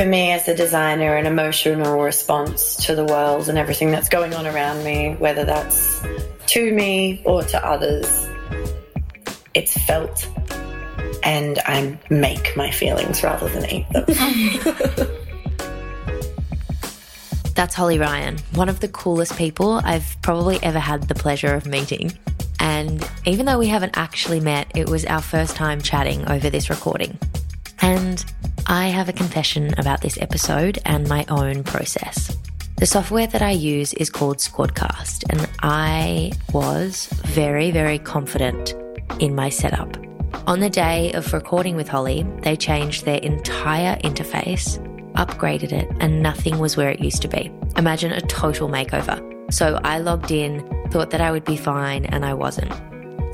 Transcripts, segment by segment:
for me as a designer, an emotional response to the world and everything that's going on around me, whether that's to me or to others. It's felt, and I make my feelings rather than eat them. That's Holly Ryan, one of the coolest people I've probably ever had the pleasure of meeting. And even though we haven't actually met, it was our first time chatting over this recording. And I have a confession about this episode and my own process. The software that I use is called Squadcast, and I was very, very confident in my setup. On the day of recording with Holly, they changed their entire interface, upgraded it, and nothing was where it used to be. Imagine a total makeover. So I logged in, thought that I would be fine, and I wasn't.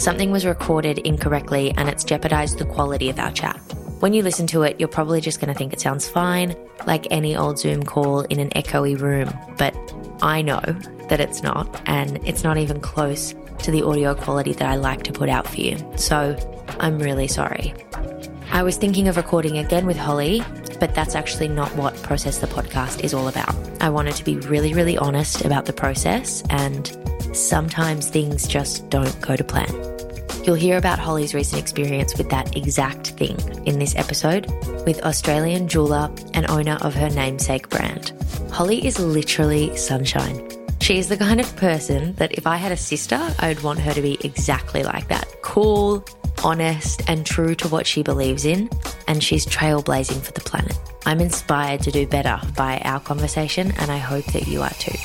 Something was recorded incorrectly, and it's jeopardized the quality of our chat. When you listen to it, you're probably just going to think it sounds fine, like any old Zoom call in an echoey room. But I know that it's not, and it's not even close to the audio quality that I like to put out for you. So I'm really sorry. I was thinking of recording again with Holly, but that's actually not what Process the Podcast is all about. I wanted to be really, really honest about the process, and sometimes things just don't go to plan. You'll hear about Holly's recent experience with that exact thing in this episode with Australian jeweler and owner of her namesake brand. Holly is literally sunshine. She is the kind of person that if I had a sister, I would want her to be exactly like that cool, honest, and true to what she believes in, and she's trailblazing for the planet. I'm inspired to do better by our conversation, and I hope that you are too.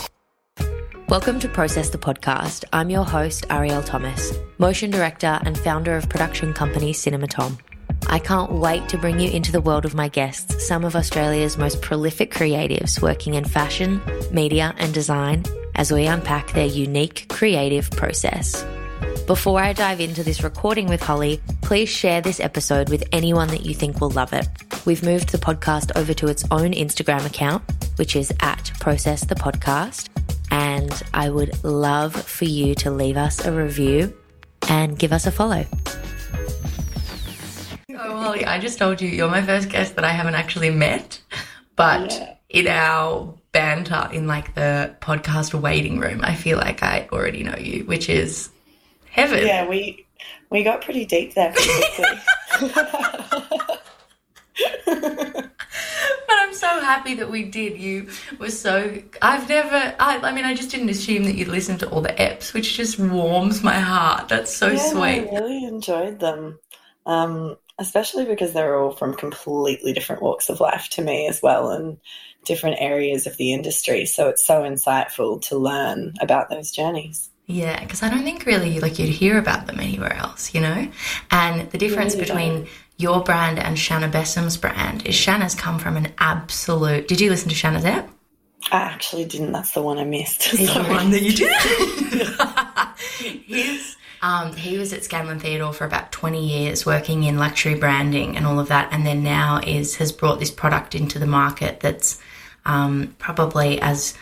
Welcome to Process the Podcast. I'm your host, Arielle Thomas, motion director and founder of production company Cinematom. I can't wait to bring you into the world of my guests, some of Australia's most prolific creatives working in fashion, media, and design, as we unpack their unique creative process. Before I dive into this recording with Holly, please share this episode with anyone that you think will love it. We've moved the podcast over to its own Instagram account, which is at Process the Podcast and I would love for you to leave us a review and give us a follow. Oh, Holly, I just told you you're my first guest that I haven't actually met, but yeah. in our banter in like the podcast waiting room, I feel like I already know you, which is heaven. Yeah, we we got pretty deep there I'm so happy that we did. You were so. I've never. I, I mean, I just didn't assume that you'd listen to all the eps, which just warms my heart. That's so yeah, sweet. I really enjoyed them, um, especially because they're all from completely different walks of life to me as well, and different areas of the industry. So it's so insightful to learn about those journeys. Yeah, because I don't think really like you'd hear about them anywhere else, you know. And the difference really between don't your brand and Shanna Bessem's brand is Shanna's come from an absolute. Did you listen to Shanna's app? I actually didn't. That's the one I missed. Is the one that you did. His, um, he was at Scanlan Theodore for about 20 years working in luxury branding and all of that. And then now is has brought this product into the market that's um, probably as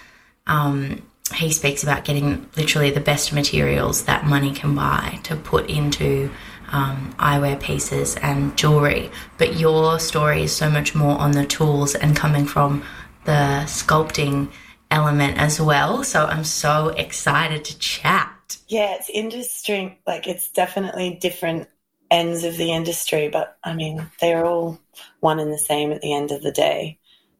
um, he speaks about getting literally the best materials that money can buy to put into um, eyewear pieces and jewelry, but your story is so much more on the tools and coming from the sculpting element as well. So I'm so excited to chat. Yeah, it's industry, like it's definitely different ends of the industry, but I mean, they're all one and the same at the end of the day.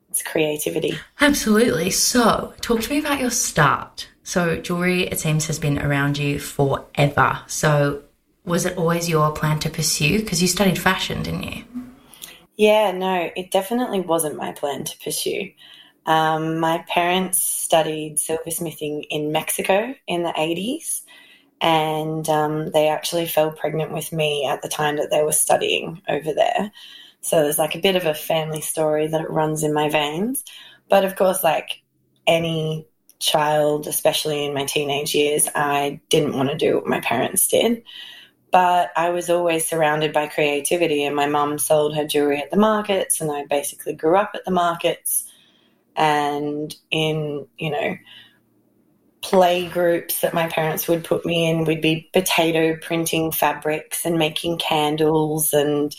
It's creativity. Absolutely. So, talk to me about your start. So, jewelry, it seems, has been around you forever. So, was it always your plan to pursue? Because you studied fashion, didn't you? Yeah, no, it definitely wasn't my plan to pursue. Um, my parents studied silversmithing in Mexico in the 80s, and um, they actually fell pregnant with me at the time that they were studying over there. So there's like a bit of a family story that runs in my veins. But of course, like any child, especially in my teenage years, I didn't want to do what my parents did but I was always surrounded by creativity. And my mum sold her jewelry at the markets, and I basically grew up at the markets. And in, you know, play groups that my parents would put me in, we'd be potato printing fabrics and making candles. And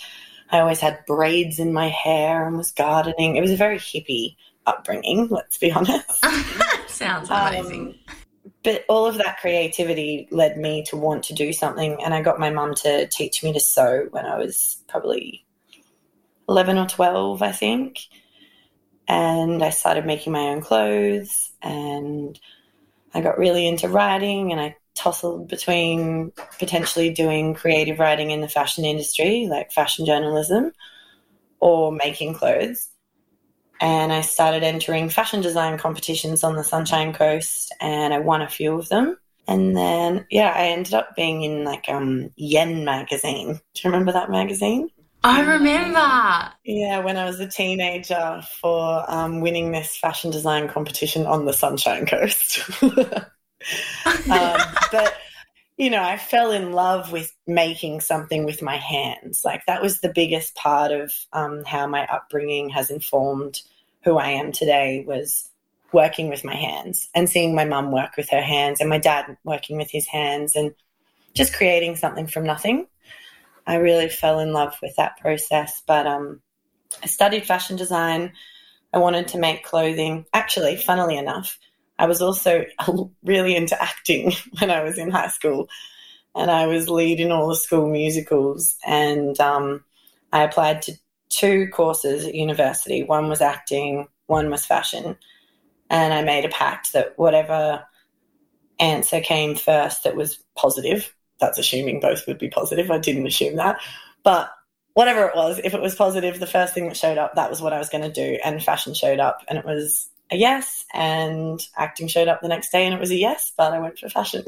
I always had braids in my hair and was gardening. It was a very hippie upbringing, let's be honest. Sounds amazing. Um, but all of that creativity led me to want to do something. And I got my mum to teach me to sew when I was probably 11 or 12, I think. And I started making my own clothes and I got really into writing and I tussled between potentially doing creative writing in the fashion industry, like fashion journalism, or making clothes. And I started entering fashion design competitions on the Sunshine Coast and I won a few of them. And then, yeah, I ended up being in like um, Yen magazine. Do you remember that magazine? I remember. Yeah, when I was a teenager for um, winning this fashion design competition on the Sunshine Coast. um, but, you know, I fell in love with making something with my hands. Like, that was the biggest part of um, how my upbringing has informed who I am today was working with my hands and seeing my mum work with her hands and my dad working with his hands and just creating something from nothing. I really fell in love with that process. But um, I studied fashion design. I wanted to make clothing. Actually, funnily enough, I was also really into acting when I was in high school, and I was leading all the school musicals. And um, I applied to two courses at university. One was acting, one was fashion, and I made a pact that whatever answer came first that was positive, that's assuming both would be positive. I didn't assume that. But whatever it was, if it was positive, the first thing that showed up, that was what I was going to do. And fashion showed up and it was a yes. And acting showed up the next day and it was a yes, but I went for fashion.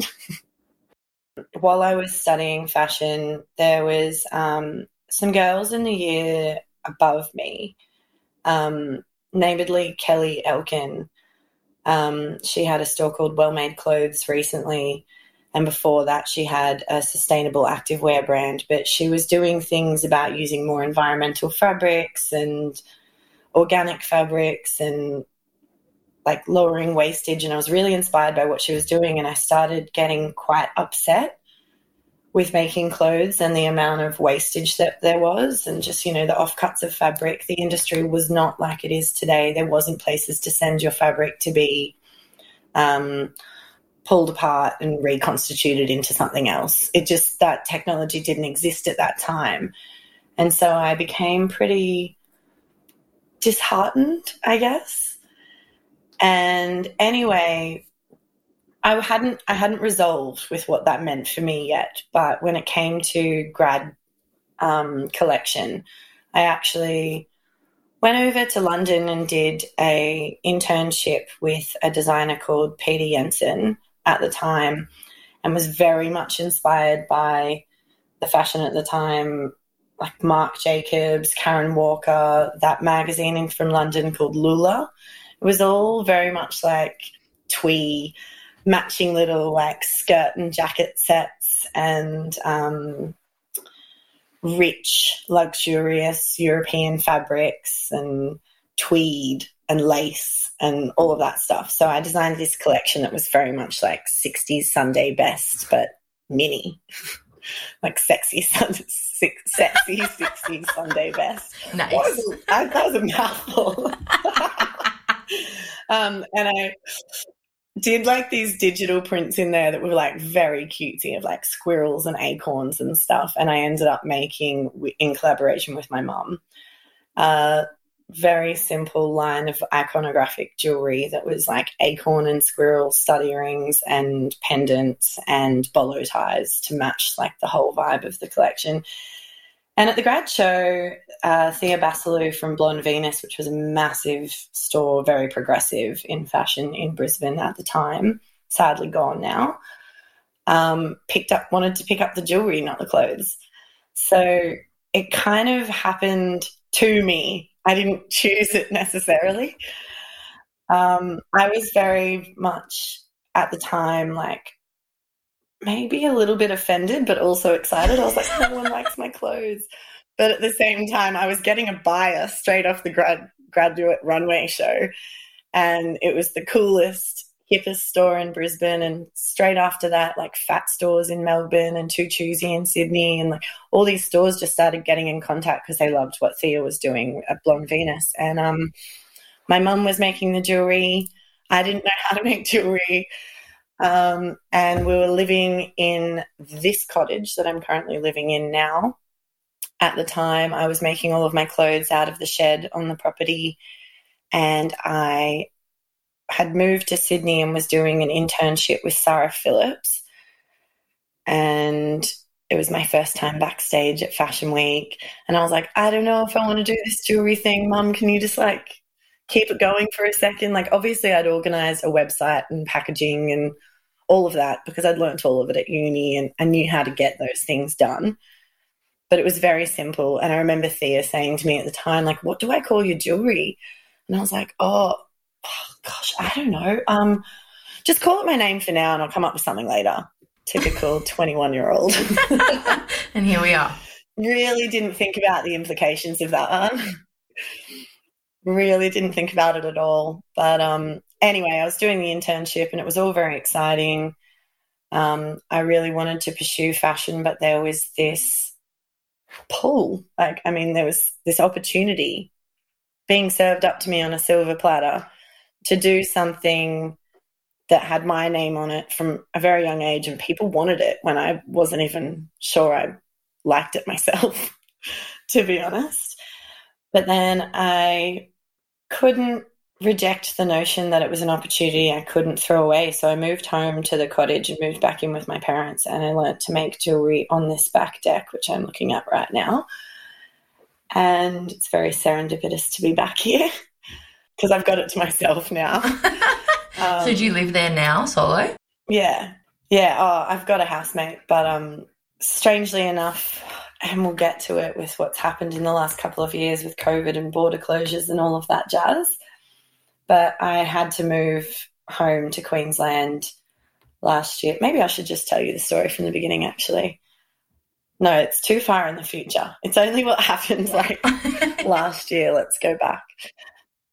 While I was studying fashion, there was um, some girls in the year above me, um, namely Kelly Elkin. Um, she had a store called Well Made Clothes recently and before that, she had a sustainable activewear brand, but she was doing things about using more environmental fabrics and organic fabrics and like lowering wastage. And I was really inspired by what she was doing. And I started getting quite upset with making clothes and the amount of wastage that there was and just you know the offcuts of fabric the industry was not like it is today there wasn't places to send your fabric to be um, pulled apart and reconstituted into something else. It just, that technology didn't exist at that time. And so I became pretty disheartened, I guess. And anyway, I hadn't I hadn't resolved with what that meant for me yet. But when it came to grad um, collection, I actually went over to London and did a internship with a designer called Peter Jensen, at the time and was very much inspired by the fashion at the time, like Marc Jacobs, Karen Walker, that magazine from London called Lula. It was all very much like twee, matching little like skirt and jacket sets and um, rich, luxurious European fabrics and tweed and lace and all of that stuff. So I designed this collection that was very much like 60s Sunday best, but mini, like sexy, sexy 60s Sunday best. Nice. That was, I, that was a mouthful. um, and I did like these digital prints in there that were like very cutesy of like squirrels and acorns and stuff. And I ended up making in collaboration with my mum. a very simple line of iconographic jewelry that was like acorn and squirrel study rings and pendants and bolo ties to match like the whole vibe of the collection. And at the grad show, uh, Thea Basilou from Blonde Venus, which was a massive store, very progressive in fashion in Brisbane at the time, sadly gone now, um, picked up, wanted to pick up the jewelry, not the clothes. So it kind of happened to me I didn't choose it necessarily. Um, I was very much at the time like maybe a little bit offended, but also excited. I was like, no one likes my clothes. But at the same time, I was getting a buyer straight off the grad graduate runway show, and it was the coolest hippest store in Brisbane, and straight after that, like Fat stores in Melbourne and Tuchuzy in Sydney, and like all these stores just started getting in contact because they loved what Thea was doing at Blonde Venus. And um, my mum was making the jewelry. I didn't know how to make jewelry. Um, and we were living in this cottage that I'm currently living in now. At the time, I was making all of my clothes out of the shed on the property, and I had moved to Sydney and was doing an internship with Sarah Phillips. And it was my first time backstage at Fashion Week. And I was like, I don't know if I want to do this jewelry thing. Mum, can you just like keep it going for a second? Like, obviously, I'd organized a website and packaging and all of that because I'd learnt all of it at uni and I knew how to get those things done. But it was very simple. And I remember Thea saying to me at the time, like, what do I call your jewelry? And I was like, oh, oh gosh, I don't know. Um, just call it my name for now and I'll come up with something later. Typical 21 year old. and here we are. Really didn't think about the implications of that one. really didn't think about it at all. But um, anyway, I was doing the internship and it was all very exciting. Um, I really wanted to pursue fashion, but there was this pull. Like, I mean, there was this opportunity being served up to me on a silver platter to do something that had my name on it from a very young age, and people wanted it when I wasn't even sure I liked it myself, to be honest. But then I couldn't reject the notion that it was an opportunity I couldn't throw away. So I moved home to the cottage and moved back in with my parents, and I learned to make jewelry on this back deck, which I'm looking at right now. And it's very serendipitous to be back here because I've got it to myself now. um, so do you live there now, solo? Yeah, yeah. Oh, I've got a housemate, but um, strangely enough, and we'll get to it with what's happened in the last couple of years with COVID and border closures and all of that jazz. But I had to move home to Queensland last year. Maybe I should just tell you the story from the beginning, actually. No, it's too far in the future. It's only what happened like last year. Let's go back.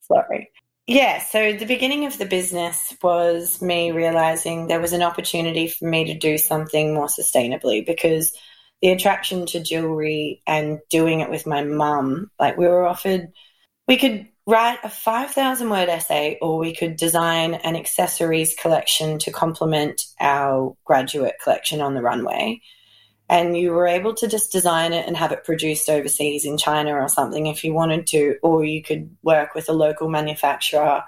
Sorry. Yeah, so the beginning of the business was me realizing there was an opportunity for me to do something more sustainably because the attraction to jewelry and doing it with my mum, like we were offered, we could write a 5,000 word essay or we could design an accessories collection to complement our graduate collection on the runway and you were able to just design it and have it produced overseas in China or something if you wanted to, or you could work with a local manufacturer,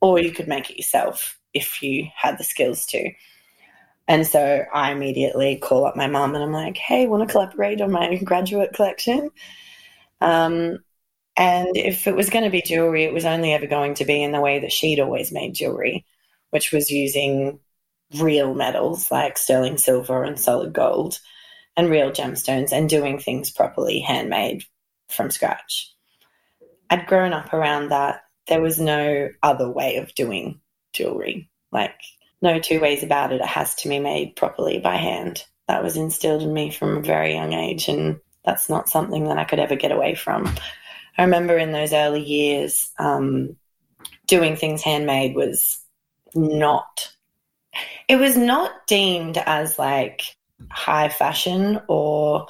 or you could make it yourself if you had the skills to. And so I immediately call up my mum and I'm like, hey, want to collaborate on my graduate collection? Um, and if it was going to be jewelry, it was only ever going to be in the way that she'd always made jewelry, which was using real metals like sterling silver and solid gold and real gemstones and doing things properly, handmade from scratch. I'd grown up around that. There was no other way of doing jewelry. Like, no two ways about it. It has to be made properly by hand. That was instilled in me from a very young age, and that's not something that I could ever get away from. I remember in those early years, um, doing things handmade was not, it was not deemed as like high fashion or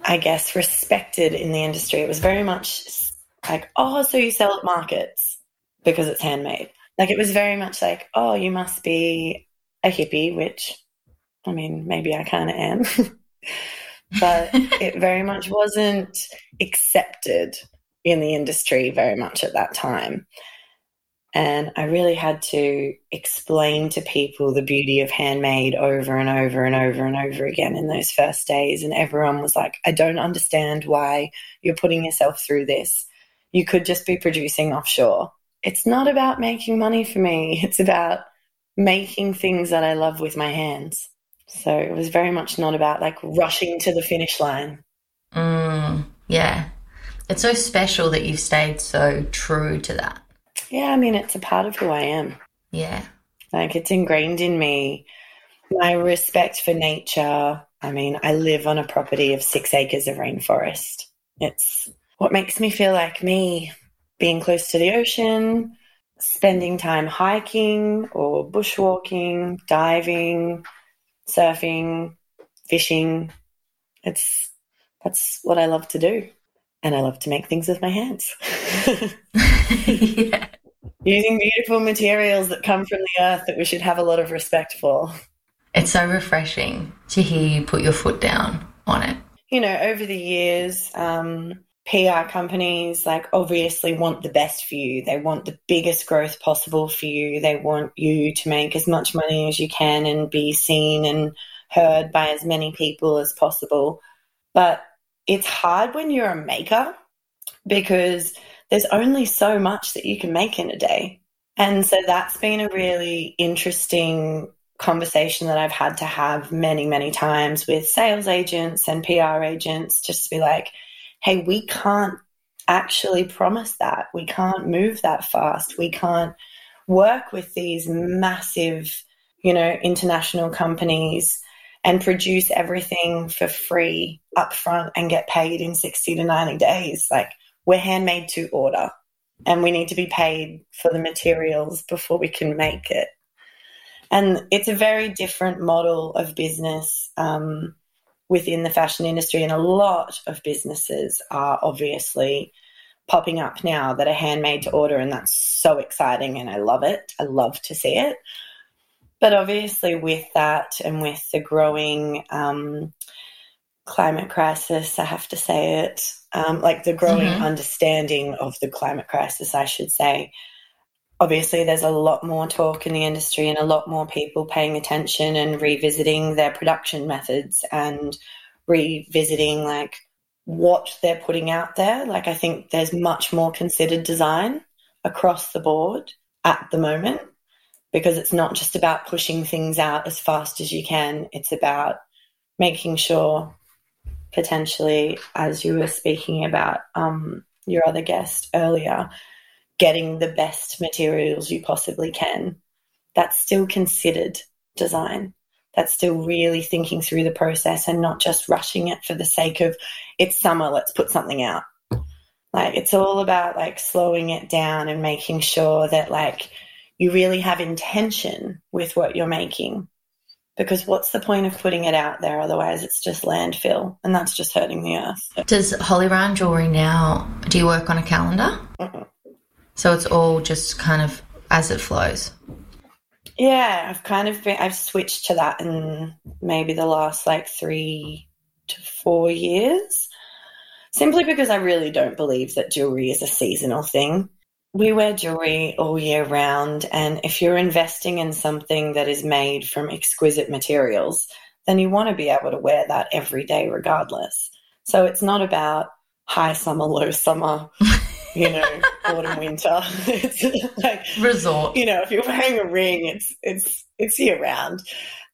I guess respected in the industry. It was very much like, oh, so you sell at markets because it's handmade. Like it was very much like, oh, you must be a hippie, which I mean, maybe I kind of am. but it very much wasn't accepted in the industry very much at that time. And I really had to explain to people the beauty of handmade over and over and over and over again in those first days. And everyone was like, I don't understand why you're putting yourself through this. You could just be producing offshore. It's not about making money for me, it's about making things that I love with my hands. So it was very much not about like rushing to the finish line. Mm, yeah. It's so special that you've stayed so true to that. Yeah, I mean, it's a part of who I am. Yeah. Like it's ingrained in me. My respect for nature. I mean, I live on a property of six acres of rainforest. It's what makes me feel like me being close to the ocean, spending time hiking or bushwalking, diving, surfing, fishing. It's that's what I love to do. And I love to make things with my hands. yeah. Using beautiful materials that come from the earth that we should have a lot of respect for. It's so refreshing to hear you put your foot down on it. You know, over the years, um, PR companies like obviously want the best for you. They want the biggest growth possible for you. They want you to make as much money as you can and be seen and heard by as many people as possible. But it's hard when you're a maker because there's only so much that you can make in a day. And so that's been a really interesting conversation that I've had to have many, many times with sales agents and PR agents just to be like, hey, we can't actually promise that. We can't move that fast. We can't work with these massive, you know, international companies and produce everything for free upfront and get paid in 60 to 90 days. Like we're handmade to order and we need to be paid for the materials before we can make it. And it's a very different model of business um, within the fashion industry. And a lot of businesses are obviously popping up now that are handmade to order. And that's so exciting. And I love it. I love to see it. But obviously, with that and with the growing um, climate crisis, I have to say it, um, like the growing mm-hmm. understanding of the climate crisis, I should say. Obviously, there's a lot more talk in the industry and a lot more people paying attention and revisiting their production methods and revisiting like what they're putting out there. Like, I think there's much more considered design across the board at the moment because it's not just about pushing things out as fast as you can, it's about making sure, potentially, as you were speaking about um, your other guest earlier, getting the best materials you possibly can. That's still considered design. That's still really thinking through the process and not just rushing it for the sake of it's summer, let's put something out. Like it's all about like slowing it down and making sure that like you really have intention with what you're making. Because what's the point of putting it out there? Otherwise, it's just landfill, and that's just hurting the earth. Does Holly Ryan Jewelry now? Do you work on a calendar? Mm-mm. So it's all just kind of as it flows. Yeah, I've kind of been. I've switched to that in maybe the last like three to four years, simply because I really don't believe that jewelry is a seasonal thing we wear jewelry all year round, and if you're investing in something that is made from exquisite materials, then you want to be able to wear that every day, regardless. So it's not about high summer, low summer, you know, autumn, winter. it's like resort. You know, if you're wearing a ring, it's it's it's year round.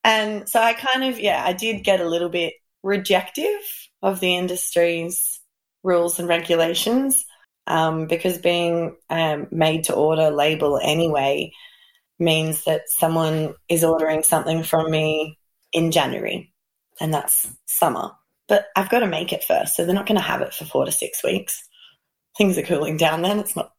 And so I kind of yeah, I did get a little bit rejective of the industry's rules and regulations um, because being um, made to order label anyway means that someone is ordering something from me in January, and that's summer. But I've got to make it first, so they're not going to have it for four to six weeks. Things are cooling down then. It's not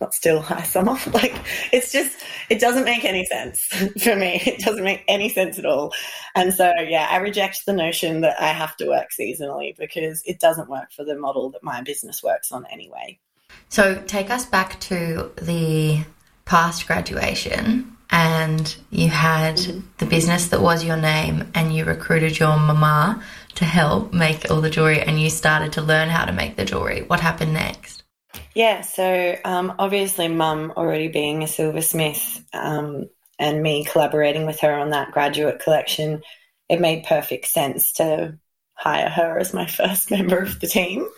not still high summer. Like it's just it doesn't make any sense for me. It doesn't make any sense at all. And so yeah, I reject the notion that I have to work seasonally because it doesn't work for the model that my business works on anyway. So take us back to the past graduation and you had mm-hmm. the business that was your name and you recruited your mama to help make all the jewelry and you started to learn how to make the jewelry. What happened next? Yeah, so um, obviously, mum already being a silversmith um, and me collaborating with her on that graduate collection, it made perfect sense to hire her as my first member of the team.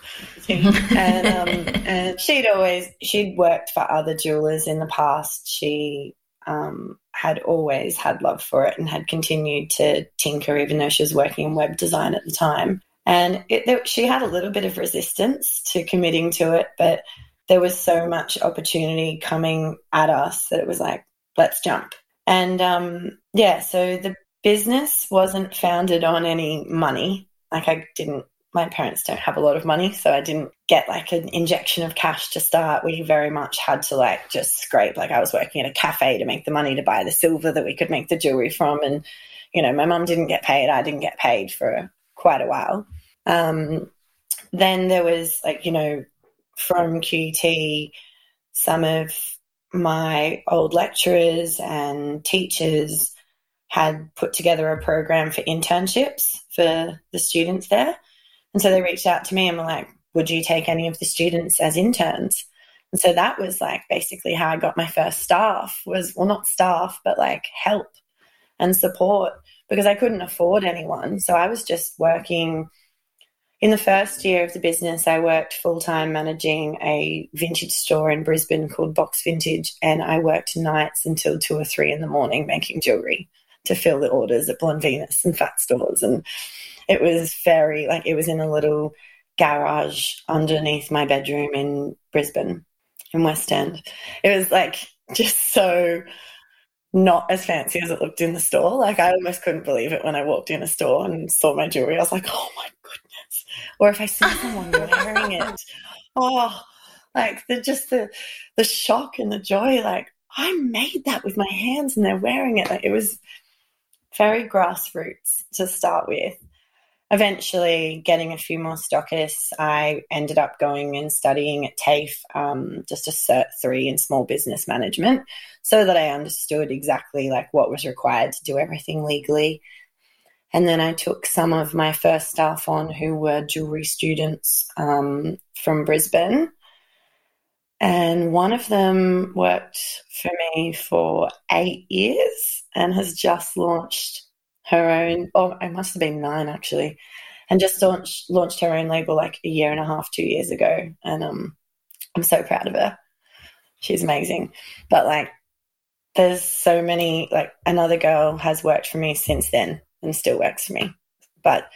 and, um, and she'd always she'd worked for other jewelers in the past. She um, had always had love for it and had continued to tinker, even though she was working in web design at the time. And it, she had a little bit of resistance to committing to it, but there was so much opportunity coming at us that it was like, let's jump. And um, yeah, so the business wasn't founded on any money. Like I didn't my parents don't have a lot of money, so I didn't get like an injection of cash to start. We very much had to like just scrape. Like I was working at a cafe to make the money to buy the silver that we could make the jewelry from. And, you know, my mum didn't get paid. I didn't get paid for quite a while. Um, then there was like, you know, from QUT some of my old lecturers and teachers had put together a program for internships for the students there. And so they reached out to me and were like, would you take any of the students as interns? And so that was like basically how I got my first staff was, well, not staff, but like help and support because I couldn't afford anyone. So I was just working in the first year of the business, I worked full time managing a vintage store in Brisbane called Box Vintage, and I worked nights until two or three in the morning making jewelry to fill the orders at Blonde Venus and Fat stores. And it was very like it was in a little garage underneath my bedroom in Brisbane, in West End. It was like just so not as fancy as it looked in the store. Like I almost couldn't believe it when I walked in a store and saw my jewelry. I was like, oh my goodness or if I see someone wearing it, oh, like the just the the shock and the joy, like I made that with my hands and they're wearing it. Like it was very grassroots to start with. Eventually, getting a few more stockists, I ended up going and studying at TAFE, um, just a Cert 3 in small business management, so that I understood exactly like what was required to do everything legally and then I took some of my first staff on who were jewelry students um, from Brisbane. And one of them worked for me for eight years and has just launched her own, oh, it must have been nine actually, and just launched, launched her own label like a year and a half, two years ago. And um, I'm so proud of her. She's amazing. But like, there's so many, like, another girl has worked for me since then and still works for me. But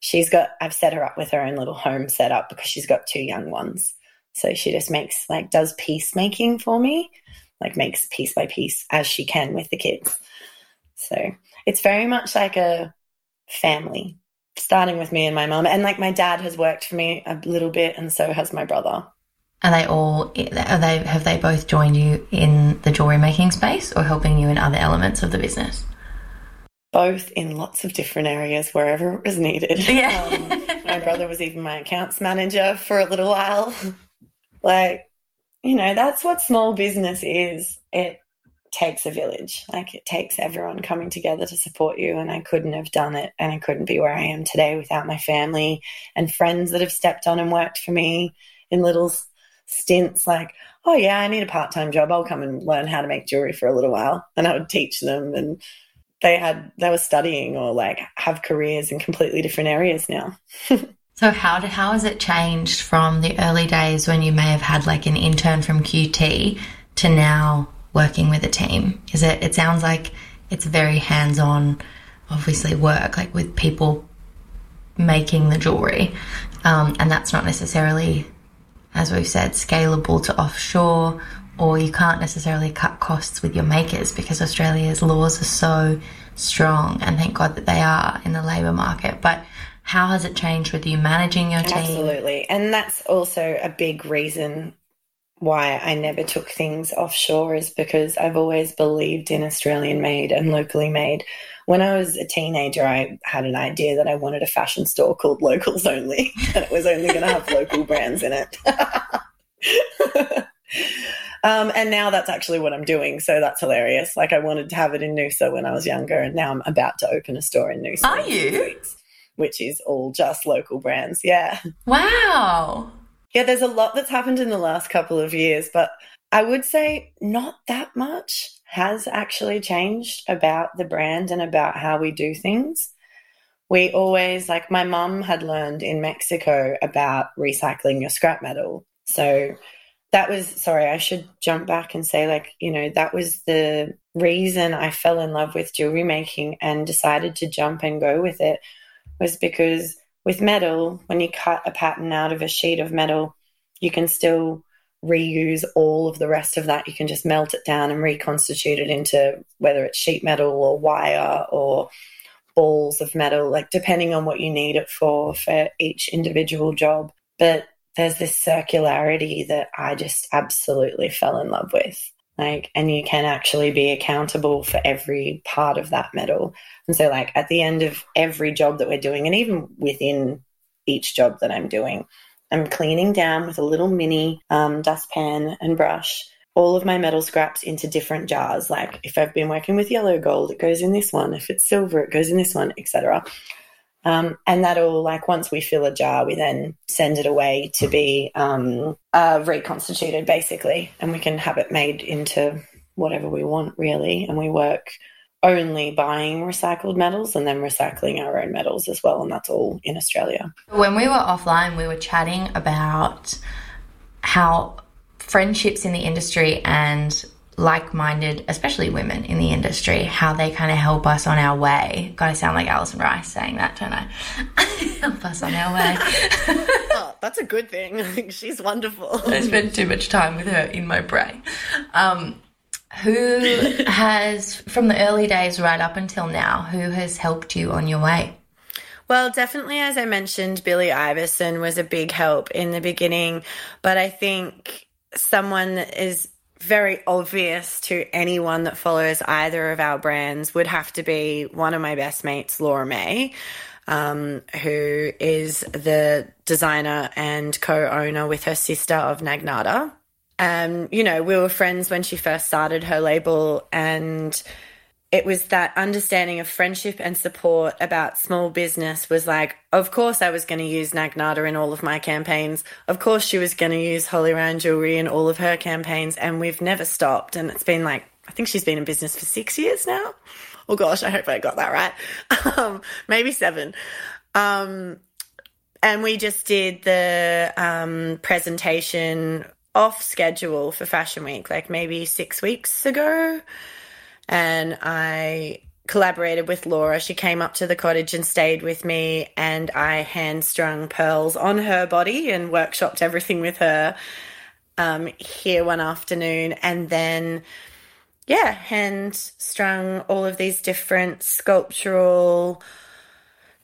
she's got, I've set her up with her own little home set up because she's got two young ones. So she just makes, like, does peacemaking for me, like, makes piece by piece as she can with the kids. So it's very much like a family, starting with me and my mum. And like, my dad has worked for me a little bit, and so has my brother. Are they all? Are they? Have they both joined you in the jewelry making space, or helping you in other elements of the business? Both in lots of different areas wherever it was needed. Yeah. Um, my brother was even my accounts manager for a little while. like, you know, that's what small business is. It takes a village. Like, it takes everyone coming together to support you. And I couldn't have done it. And I couldn't be where I am today without my family and friends that have stepped on and worked for me in little stints like, oh, yeah, I need a part time job. I'll come and learn how to make jewelry for a little while. And I would teach them and they had they were studying or like have careers in completely different areas now. so how did, how has it changed from the early days when you may have had like an intern from QUT to now working with a team? Is it it sounds like it's very hands-on obviously work like with people making the jewelry um, and that's not necessarily as we've said scalable to offshore or you can't necessarily cut costs with your makers because Australia's laws are so strong, and thank God that they are in the labour market. But how has it changed with you managing your team? Absolutely. And that's also a big reason why I never took things offshore is because I've always believed in Australian made and locally made. When I was a teenager, I had an idea that I wanted a fashion store called Locals Only, and it was only going to have local brands in it. Um, and now that's actually what I'm doing. So that's hilarious. Like I wanted to have it in Noosa when I was younger, and now I'm about to open a store in Noosa. Are you? Which is all just local brands. Yeah. Wow. Yeah, there's a lot that's happened in the last couple of years, but I would say not that much has actually changed about the brand and about how we do things. We always, like, my mum had learned in Mexico about recycling your scrap metal. So that was sorry i should jump back and say like you know that was the reason i fell in love with jewelry making and decided to jump and go with it was because with metal when you cut a pattern out of a sheet of metal you can still reuse all of the rest of that you can just melt it down and reconstitute it into whether it's sheet metal or wire or balls of metal, like depending on what you need it for, for each individual job. But there's this circularity that I just absolutely fell in love with. Like, and you can actually be accountable for every part of that metal. And so, like, at the end of every job that we're doing, and even within each job that I'm doing, I'm cleaning down with a little mini um, dustpan and brush all of my metal scraps into different jars. Like if I've been working with yellow gold, it goes in this one. If it's silver, it goes in this one, etc. Um, and that'll like once we fill a jar, we then send it away to be um, uh, reconstituted, basically, and we can have it made into whatever we want, really. And we work only buying recycled metals and then recycling our own metals as well, and that's all in Australia. When we were offline, we were chatting about how friendships in the industry and like minded, especially women in the industry, how they kind of help us on our way. God, I sound like Alison Rice saying that, don't I? help us on our way. oh, that's a good thing. She's wonderful. I spend too much time with her in my brain. Um, who has, from the early days right up until now, who has helped you on your way? Well, definitely, as I mentioned, Billy Iverson was a big help in the beginning, but I think someone that is very obvious to anyone that follows either of our brands would have to be one of my best mates, Laura May, um, who is the designer and co owner with her sister of Nagnata. Um, you know, we were friends when she first started her label, and it was that understanding of friendship and support about small business was like, of course, I was going to use Nagnata in all of my campaigns. Of course, she was going to use Holly Ryan jewelry in all of her campaigns, and we've never stopped. And it's been like, I think she's been in business for six years now. Oh gosh, I hope I got that right. um, maybe seven. Um, and we just did the um, presentation off schedule for Fashion Week, like maybe six weeks ago. And I collaborated with Laura. She came up to the cottage and stayed with me, and I hand strung pearls on her body and workshopped everything with her um, here one afternoon. And then, yeah, hand strung all of these different sculptural,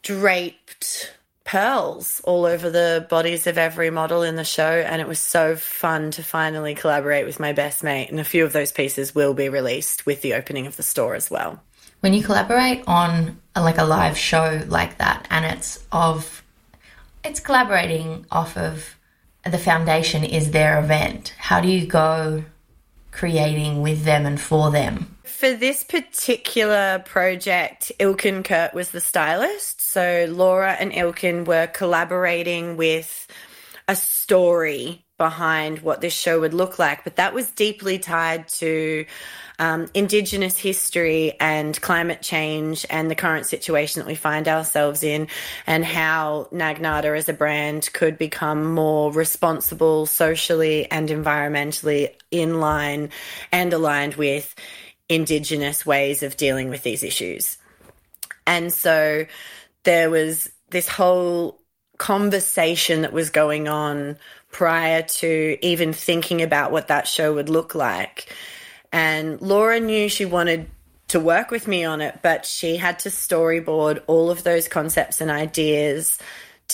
draped pearls all over the bodies of every model in the show and it was so fun to finally collaborate with my best mate and a few of those pieces will be released with the opening of the store as well when you collaborate on a, like a live show like that and it's of it's collaborating off of the foundation is their event how do you go creating with them and for them for this particular project, Ilkin Kurt was the stylist. So Laura and Ilkin were collaborating with a story behind what this show would look like, but that was deeply tied to um, Indigenous history and climate change and the current situation that we find ourselves in, and how Nagnata as a brand could become more responsible socially and environmentally in line and aligned with Indigenous ways of dealing with these issues. And so there was this whole conversation that was going on prior to even thinking about what that show would look like. And Laura knew she wanted to work with me on it, but she had to storyboard all of those concepts and ideas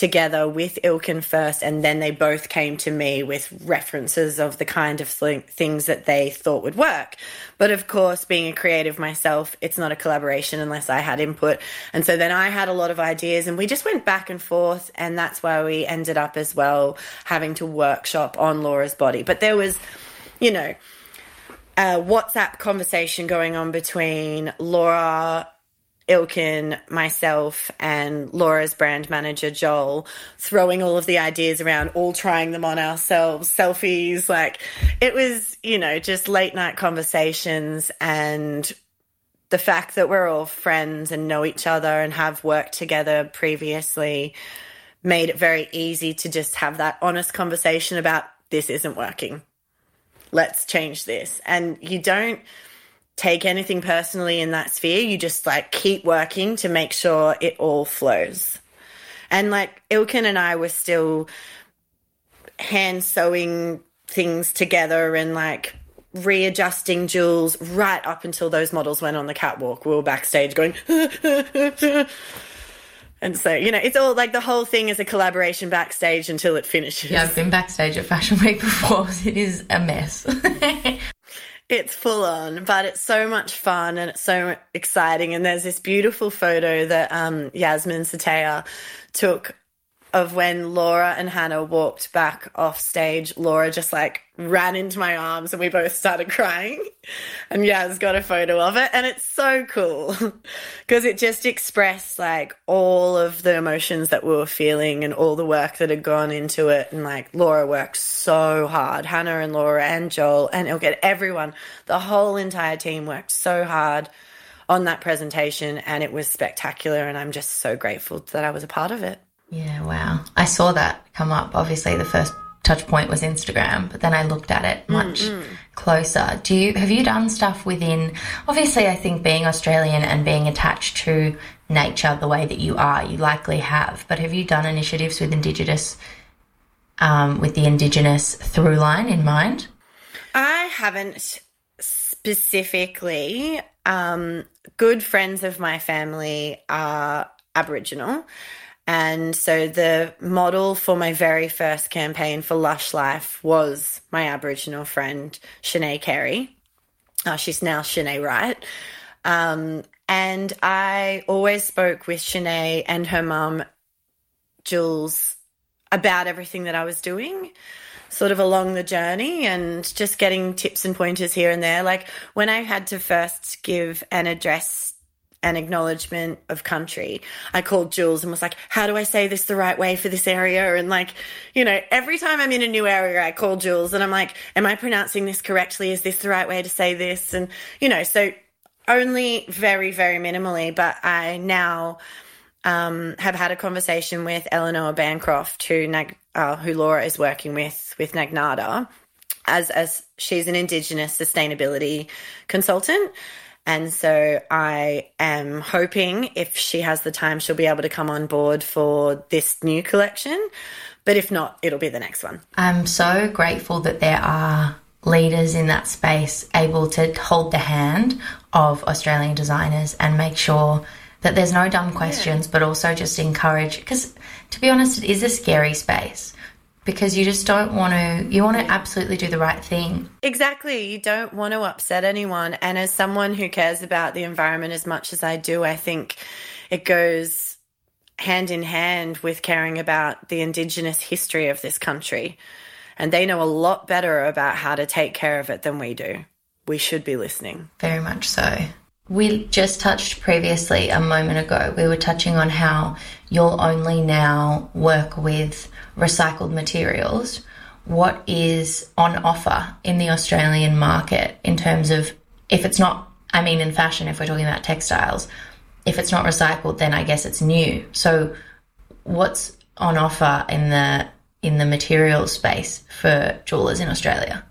together with Ilkin first, and then they both came to me with references of the kind of th- things that they thought would work. But of course, being a creative myself, it's not a collaboration unless I had input. And so then I had a lot of ideas, and we just went back and forth, and that's why we ended up as well having to workshop on Laura's body. But there was, you know, a WhatsApp conversation going on between Laura Ilkin, myself, and Laura's brand manager, Joel, throwing all of the ideas around, all trying them on ourselves, selfies. Like it was, you know, just late night conversations and the fact that we're all friends and know each other and have worked together previously made it very easy to just have that honest conversation about this isn't working. Let's change this. And you don't take anything personally in that sphere. You just like keep working to make sure it all flows. And like Ilkin and I were still hand sewing things together and like readjusting jewels right up until those models went on the catwalk. We were backstage going, and so, you know, it's all like the whole thing is a collaboration backstage until it finishes. Yeah, I've been backstage at Fashion Week before. It is a mess. it's full on, but it's so much fun and it's so exciting. And there's this beautiful photo that um, Yasmin Sataya took of when Laura and Hannah walked back off stage, Laura just like ran into my arms and we both started crying. And Yaz got a photo of it. And it's so cool because it just expressed like all of the emotions that we were feeling and all the work that had gone into it. And like Laura worked so hard. Hannah and Laura and Joel and get everyone, the whole entire team worked so hard on that presentation and it was spectacular. And I'm just so grateful that I was a part of it. Yeah, wow. I saw that come up. Obviously, the first touch point was Instagram, but then I looked at it much mm-hmm. closer. Do you have you done stuff within obviously I think being Australian and being attached to nature the way that you are, you likely have, but have you done initiatives with Indigenous um, with the Indigenous through line in mind? I haven't specifically. Um, good friends of my family are Aboriginal. And so the model for my very first campaign for Lush Life was my Aboriginal friend, Shanae Carey. Uh, she's now Shanae Wright. Um, and I always spoke with Shanae and her mum, Jules, about everything that I was doing sort of along the journey and just getting tips and pointers here and there. Like when I had to first give an address an acknowledgement of country. I called Jules and was like, how do I say this the right way for this area? And like, you know, every time I'm in a new area, I call Jules and I'm like, am I pronouncing this correctly? Is this the right way to say this? And, you know, so only very, very minimally, but I now, um, have had a conversation with Eleanor Bancroft, who, uh, who Laura is working with, with Nagnada. as, as she's an Indigenous sustainability consultant. And so I am hoping if she has the time, she'll be able to come on board for this new collection. But if not, it'll be the next one. I'm so grateful that there are leaders in that space able to hold the hand of Australian designers and make sure that there's no dumb questions, yeah. but also just encourage. Because to be honest, it is a scary space because you just don't want to you want to absolutely do the right thing. Exactly you don't want to upset anyone and as someone who cares about the environment as much as i do i think it goes hand in hand with caring about the indigenous history of this country. And they know a lot better about how to take care of it than we do. We should be listening. Very much so we just touched previously a moment ago we were touching on how you'll only now work with recycled materials, what is on offer in the Australian market in terms of if it's not, I mean, in fashion, if we're talking about textiles, if it's not recycled, then I guess it's new. So, what's on offer in the in the material space for jewelers in Australia?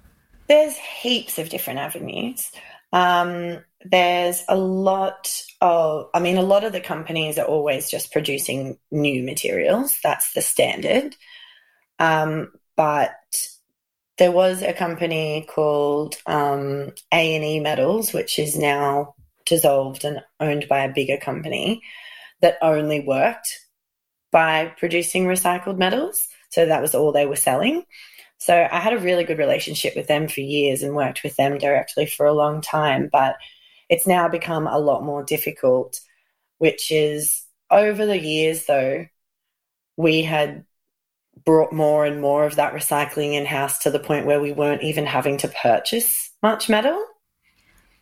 There's heaps of different avenues. Um, there's a lot of, I mean, a lot of the companies are always just producing new materials. That's the standard. Um, but there was a company called um, A&E Metals, which is now dissolved and owned by a bigger company that only worked by producing recycled metals. So that was all they were selling. So I had a really good relationship with them for years and worked with them directly for a long time. But it's now become a lot more difficult, which is over the years, though, we had brought more and more of that recycling in house to the point where we weren't even having to purchase much metal.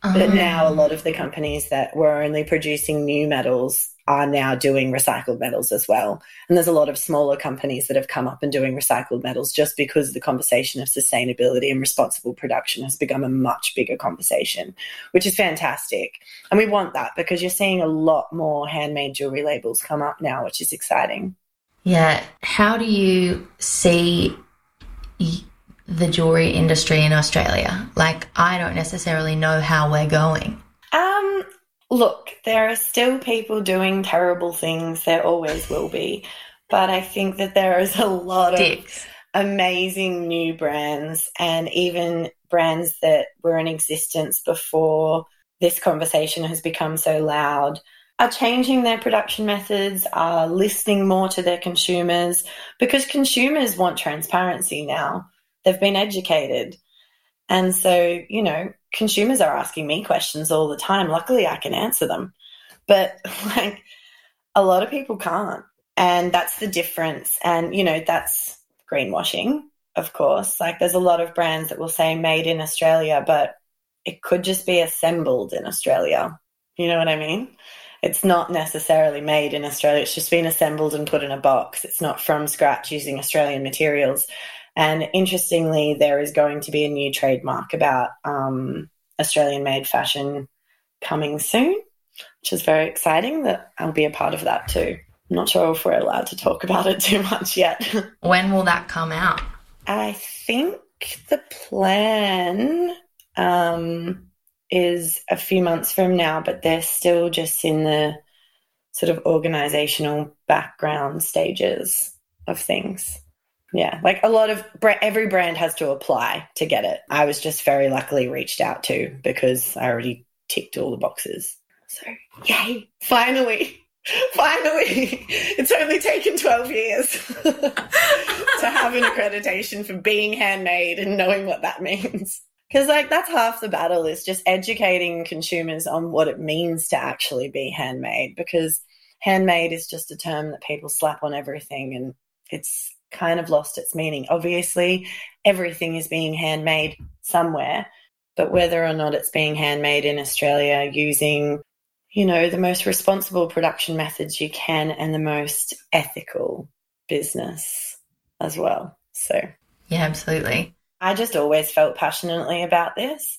But now a lot of the oh. companies that were only producing new metals are now doing recycled metals as well. And there's a lot of smaller companies that have come up and doing recycled metals just because the conversation of sustainability and responsible production has become a much bigger conversation, which is fantastic. And we want that because you're seeing a lot more handmade jewelry labels come up now, which is exciting. Yeah. How do you see the jewelry industry in Australia? Like, I don't necessarily know how we're going. Um, look, there are still people doing terrible things. There always will be. But I think that there is a lot Dicks. of amazing new brands and even brands that were in existence before this conversation has become so loud are changing their production methods, are listening more to their consumers because consumers want transparency now. They've been educated. And so, you know, consumers are asking me questions all the time. Luckily, I can answer them. But like a lot of people can't. And that's the difference. And, you know, that's greenwashing, of course. Like there's a lot of brands that will say made in Australia, but it could just be assembled in Australia. You know what I mean? It's not necessarily made in Australia. It's just been assembled and put in a box. It's not from scratch using Australian materials. And interestingly, there is going to be a new trademark about um, Australian made fashion coming soon, which is very exciting that I'll be a part of that too. I'm not sure if we're allowed to talk about it too much yet. when will that come out? I think the plan um, is a few months from now, but they're still just in the sort of organizational background stages of things. Yeah, like a lot of every brand has to apply to get it. I was just very luckily reached out to because I already ticked all the boxes. So, yay, finally. Finally, it's only taken 12 years to have an accreditation for being handmade and knowing what that means. Because, like, that's half the battle is just educating consumers on what it means to actually be handmade. Because handmade is just a term that people slap on everything and it's kind of lost its meaning. Obviously, everything is being handmade somewhere, but whether or not it's being handmade in Australia using, you know, the most responsible production methods you can and the most ethical business as well. So, yeah, absolutely. I just always felt passionately about this.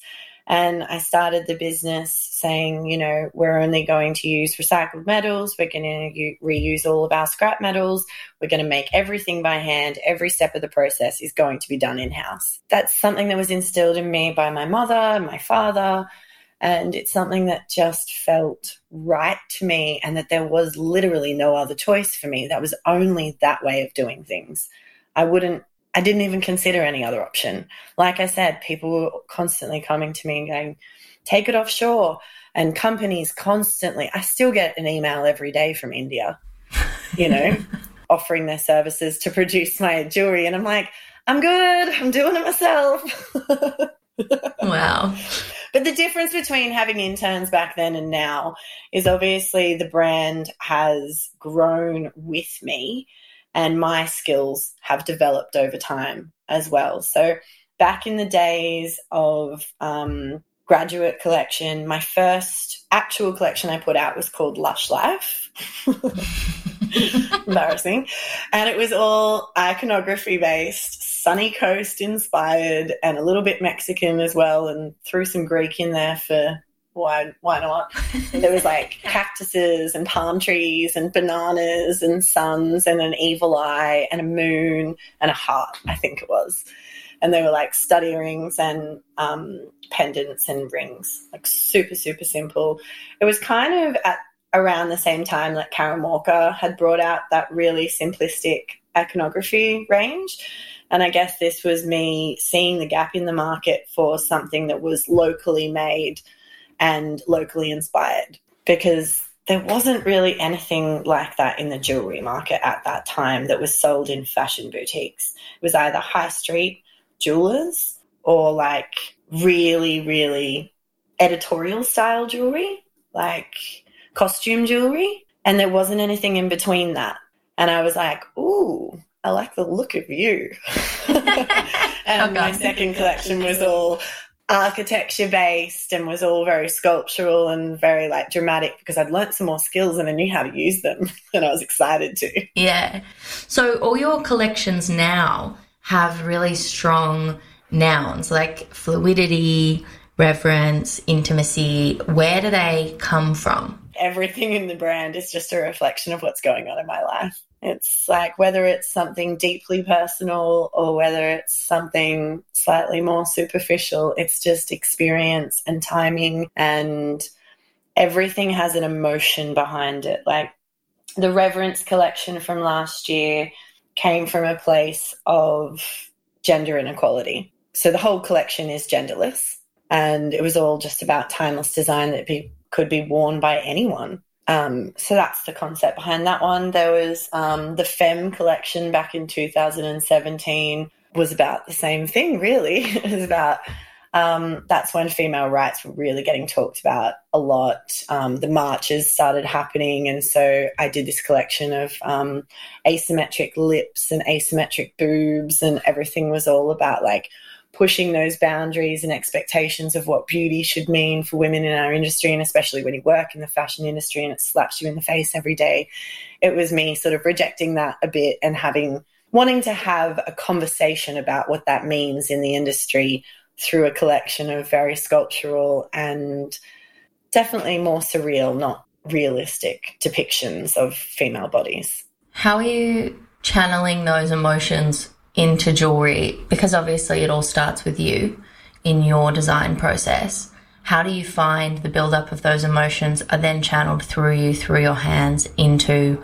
And I started the business saying, you know, we're only going to use recycled metals. We're going to reuse all of our scrap metals. We're going to make everything by hand. Every step of the process is going to be done in house. That's something that was instilled in me by my mother, my father. And it's something that just felt right to me, and that there was literally no other choice for me. That was only that way of doing things. I wouldn't I didn't even consider any other option. Like I said, people were constantly coming to me and going, take it offshore. And companies constantly, I still get an email every day from India, you know, offering their services to produce my jewelry. And I'm like, I'm good. I'm doing it myself. wow. But the difference between having interns back then and now is obviously the brand has grown with me and my skills have developed over time as well. So back in the days of um, graduate collection, my first actual collection I put out was called Lush Life. Embarrassing. And it was all iconography based, sunny coast inspired, and a little bit Mexican as well, and threw some Greek in there for why why not? there was like cactuses and palm trees and bananas and suns and an evil eye and a moon and a heart, I think it was. And they were like study rings and um, pendants and rings, like super super simple. It was kind of at around the same time that Karen Walker had brought out that really simplistic iconography range. And I guess this was me seeing the gap in the market for something that was locally made and locally inspired because there wasn't really anything like that in the jewelry market at that time that was sold in fashion boutiques. It was either high street jewelers or like really, really editorial style jewelry, like costume jewelry. And there wasn't anything in between that. And I was like, ooh, I like the look of you. and oh, my second collection was all architecture based and was all very sculptural and very like dramatic because I'd learnt some more skills and I knew how to use them and I was excited to. Yeah. So all your collections now have really strong nouns like fluidity, reverence, intimacy. Where do they come from? Everything in the brand is just a reflection of what's going on in my life. It's like whether it's something deeply personal or whether it's something slightly more superficial, it's just experience and timing, and everything has an emotion behind it. Like the Reverence collection from last year came from a place of gender inequality. so the whole collection is genderless, and it was all just about timeless design that be, could be worn by anyone. Um, so that's the concept behind that one. There was um, the Femme collection back in 2017 was about the same thing, really. it was about um, that's when female rights were really getting talked about a lot. Um, the marches started happening, and so I did this collection of um, asymmetric lips and asymmetric boobs, and everything was all about like pushing those boundaries and expectations of what beauty should mean for women in our industry, and especially when you work in the fashion industry and it slaps you in the face every day. It was me sort of rejecting that a bit and having wanting to have a conversation about what that means in the industry through a collection of very sculptural and definitely more surreal, not realistic depictions of female bodies. How are you channeling those emotions into jewelry? Because obviously it all starts with you in your design process. How do you find the buildup of those emotions are then channeled through you, through your hands, into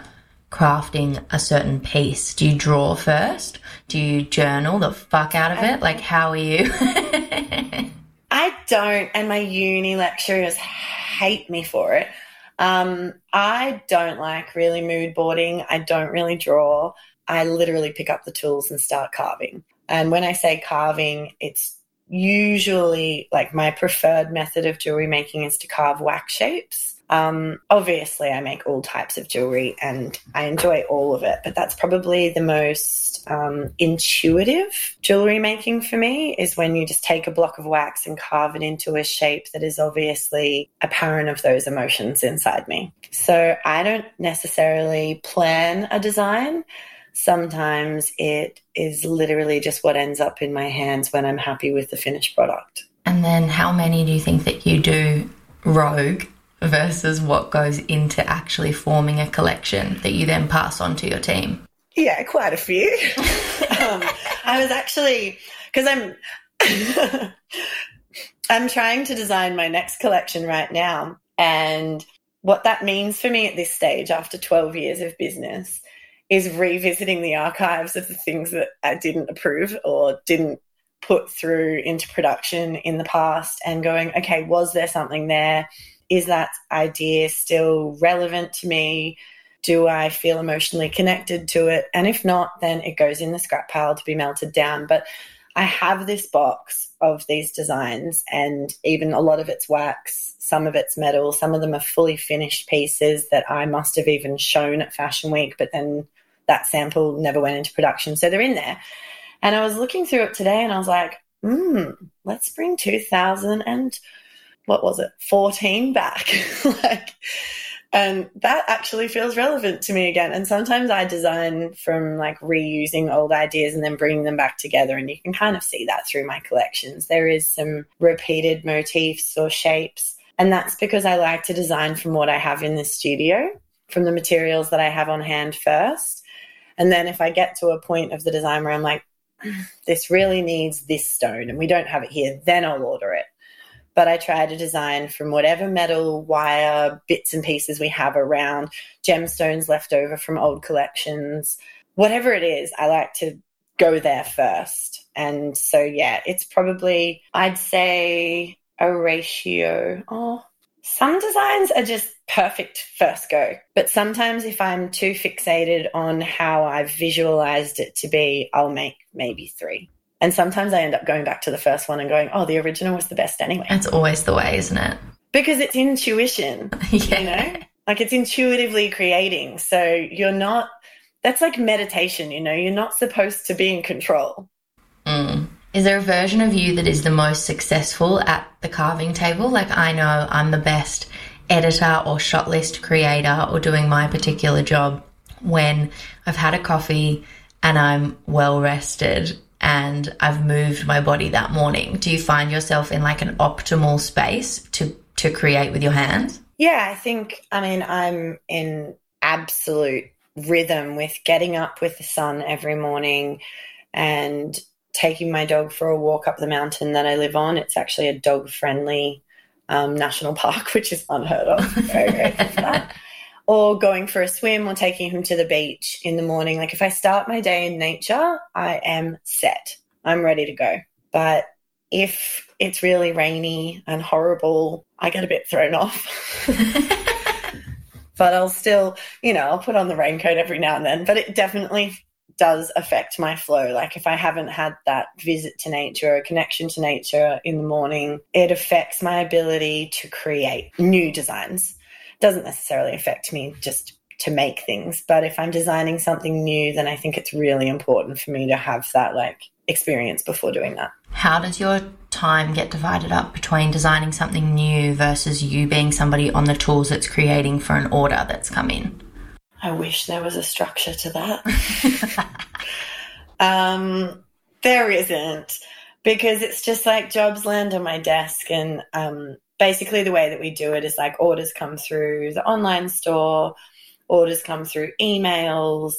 crafting a certain piece? Do you draw first? Do you journal the fuck out of it? Like, how are you? I don't, and my uni lecturers hate me for it. Um, I don't like really mood boarding. I don't really draw. I literally pick up the tools and start carving. And when I say carving, it's usually like my preferred method of jewelry making is to carve wax shapes. Um, obviously, I make all types of jewelry and I enjoy all of it, but that's probably the most um, intuitive jewelry making for me is when you just take a block of wax and carve it into a shape that is obviously apparent of those emotions inside me. So I don't necessarily plan a design. Sometimes it is literally just what ends up in my hands when I'm happy with the finished product. And then, how many do you think that you do rogue versus what goes into actually forming a collection that you then pass on to your team? Yeah, quite a few. um, I was actually because I'm I'm trying to design my next collection right now, and what that means for me at this stage, after 12 years of business, is revisiting the archives of the things that I didn't approve or didn't put through into production in the past, and going, okay, was there something there? is that idea still relevant to me? Do I feel emotionally connected to it? And if not, then it goes in the scrap pile to be melted down. But I have this box of these designs, and even a lot of it's wax, some of it's metal, some of them are fully finished pieces that I must have even shown at Fashion Week, but then that sample never went into production. So they're in there. And I was looking through it today and I was like, hmm, let's bring 2000 and what was it, 14 back. like, and that actually feels relevant to me again. And sometimes I design from like reusing old ideas and then bringing them back together. And you can kind of see that through my collections. There is some repeated motifs or shapes. And that's because I like to design from what I have in the studio, from the materials that I have on hand first. And then if I get to a point of the design where I'm like, this really needs this stone and we don't have it here, then I'll order it but I try to design from whatever metal, wire, bits and pieces we have around, gemstones left over from old collections, whatever it is, I like to go there first. And so, yeah, it's probably, I'd say, a ratio. Oh, some designs are just perfect first go. But sometimes, if I'm too fixated on how I've visualized it to be, I'll make maybe three. And sometimes I end up going back to the first one and going, oh, the original was the best anyway. That's always the way, isn't it? Because it's intuition, yeah. you know? Like it's intuitively creating. So you're not, that's like meditation, you know? You're not supposed to be in control. Mm. Is there a version of you that is the most successful at the carving table? Like I know I'm the best editor or shot list creator or doing my particular job when I've had a coffee and I'm well rested and I've moved my body that morning. Do you find yourself in like an optimal space to to create with your hands? Yeah, I think I mean I'm in absolute rhythm with getting up with the sun every morning and taking my dog for a walk up the mountain that I live on. It's actually a dog friendly um, national park, which is unheard of. Very grateful for that or going for a swim or taking him to the beach in the morning. Like if I start my day in nature, I am set. I'm ready to go. But if it's really rainy and horrible, I get a bit thrown off. but I'll still, you know, I'll put on the raincoat every now and then. But it definitely does affect my flow. Like if I haven't had that visit to nature or connection to nature in the morning, it affects my ability to create new designs. Doesn't necessarily affect me just to make things, but if I'm designing something new, then I think it's really important for me to have that like experience before doing that. How does your time get divided up between designing something new versus you being somebody on the tools that's creating for an order that's come in? I wish there was a structure to that. um, there isn't because it's just like jobs land on my desk and um, basically the way that we do it is like orders come through the online store orders come through emails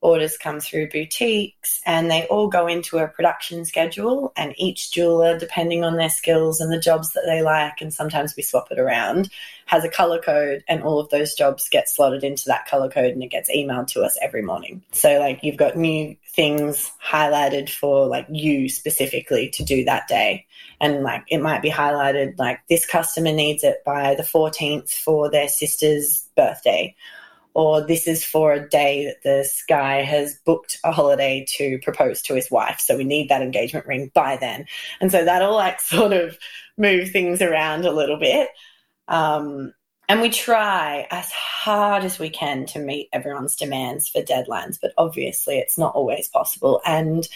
orders come through boutiques and they all go into a production schedule and each jeweler depending on their skills and the jobs that they like and sometimes we swap it around has a color code and all of those jobs get slotted into that color code and it gets emailed to us every morning. So like you've got new things highlighted for like you specifically to do that day. And like it might be highlighted like this customer needs it by the 14th for their sister's birthday or this is for a day that this guy has booked a holiday to propose to his wife. So we need that engagement ring by then. And so that'll like sort of move things around a little bit. Um, and we try as hard as we can to meet everyone's demands for deadlines, but obviously it's not always possible. And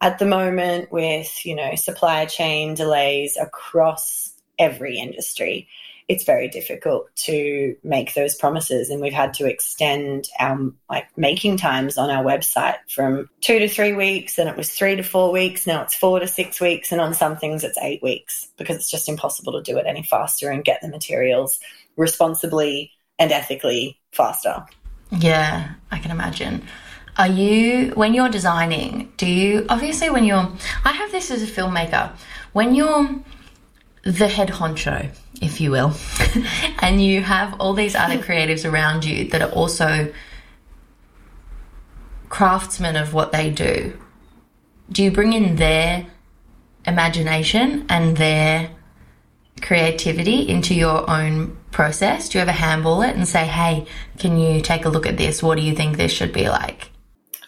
at the moment, with you know supply chain delays across every industry, it's very difficult to make those promises. And we've had to extend our like making times on our website from two to three weeks and it was three to four weeks. Now it's four to six weeks. And on some things it's eight weeks because it's just impossible to do it any faster and get the materials responsibly and ethically faster. Yeah i can imagine. Are you when you're designing do you obviously when you're i have this as a filmmaker. When you're the head honcho, if you will, and you have all these other creatives around you that are also craftsmen of what they do, do you bring in their imagination and their creativity into your own process? Do you ever handball it and say, hey, can you take a look at this? What do you think this should be like?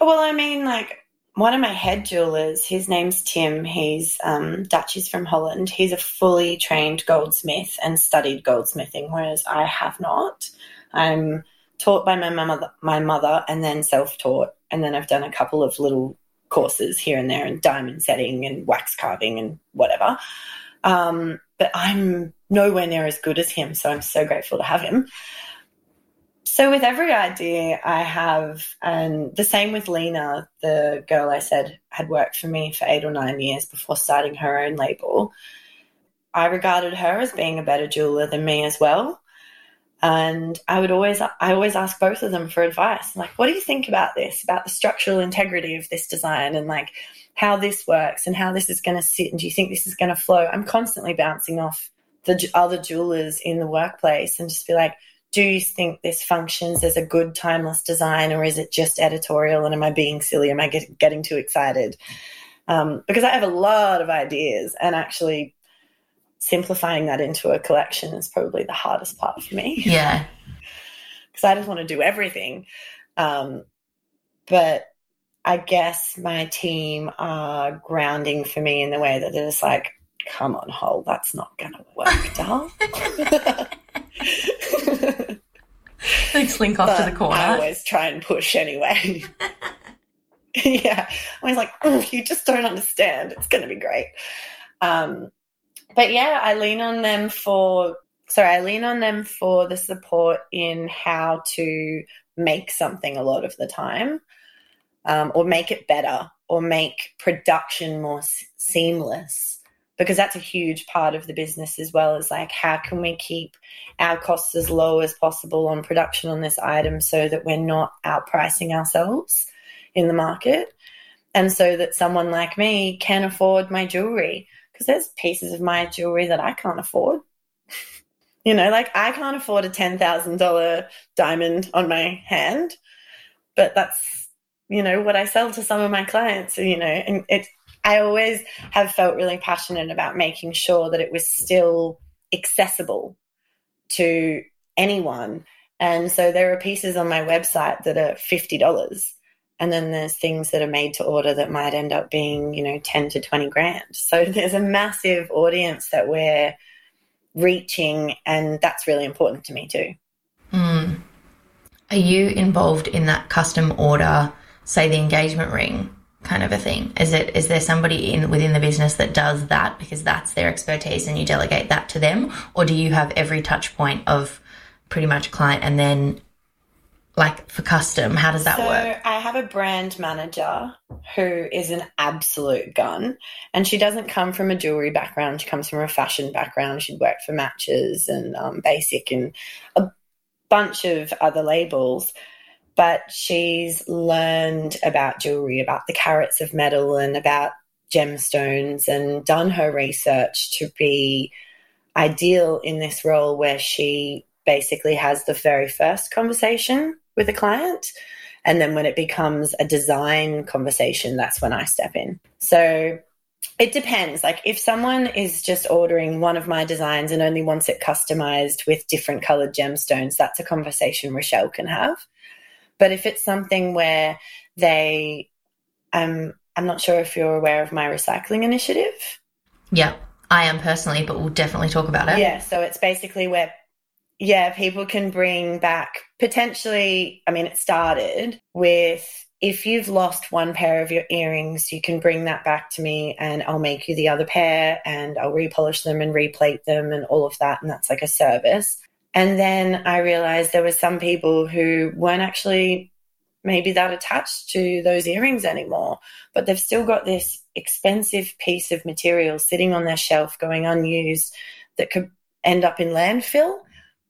Well, I mean, like, one of my head jewelers, his name's Tim. He's um, Dutch. He's from Holland. He's a fully trained goldsmith and studied goldsmithing, whereas I have not. I'm taught by my mother, my mother, and then self-taught, and then I've done a couple of little courses here and there and diamond setting and wax carving and whatever. Um, but I'm nowhere near as good as him, so I'm so grateful to have him. So with every idea I have, and the same with Lena, the girl I said had worked for me for eight or nine years before starting her own label. I regarded her as being a better jeweler than me as well. And I would always, I always ask both of them for advice. Like, what do you think about this? About the structural integrity of this design and like how this works and how this is going to sit? And do you think this is going to flow? I'm constantly bouncing off the other jewelers in the workplace and just be like, do you think this functions as a good timeless design or is it just editorial and am I being silly? Am I get, getting too excited? Um, because I have a lot of ideas and actually simplifying that into a collection is probably the hardest part for me. Yeah. Because I just want to do everything. Um, but I guess my team are grounding for me in the way that they're just like, come on, Hole, that's not going to work, doll. They slink off but to the corner. I always try and push anyway. yeah. I was like, oh, you just don't understand. It's going to be great. Um, but yeah, I lean on them for, sorry, I lean on them for the support in how to make something a lot of the time um, or make it better or make production more s- seamless because that's a huge part of the business as well as like how can we keep our costs as low as possible on production on this item so that we're not outpricing ourselves in the market? And so that someone like me can afford my jewelry because there's pieces of my jewelry that I can't afford. You know like I can't afford a $10,000 diamond on my hand but that's you know what I sell to some of my clients you know and it's I always have felt really passionate about making sure that it was still accessible to anyone. And so there are pieces on my website that are $50. And then there's things that are made to order that might end up being, you know, 10 to 20 grand. So there's a massive audience that we're reaching. And that's really important to me too. Mm. Are you involved in that custom order, say the engagement ring kind of a thing? Is it is there somebody in within the business that does that because that's their expertise and you delegate that to them, or do you have every touch point of pretty much client and then like for custom how does that so work? I have a brand manager who is an absolute gun and she doesn't come from a jewelry background. She comes from a fashion background. She'd worked for matches and um, Bassike and a bunch of other labels but she's learned about jewelry about the carats of metal and about gemstones and done her research to be ideal in this role where she basically has the very first conversation with a client. And then when it becomes a design conversation, that's when I step in. So it depends. Like if someone is just ordering one of my designs and only wants it customized with different colored gemstones, that's a conversation Rochelle can have. But if it's something where they, um, I'm not sure if you're aware of my recycling initiative. Yeah, I am personally, but we'll definitely talk about it. Yeah, so it's basically where yeah, people can bring back potentially, I mean, it started with if you've lost one pair of your earrings, you can bring that back to me and I'll make you the other pair and I'll repolish them and replate them and all of that. And that's like a service. And then I realized there were some people who weren't actually maybe that attached to those earrings anymore, but they've still got this expensive piece of material sitting on their shelf going unused that could end up in landfill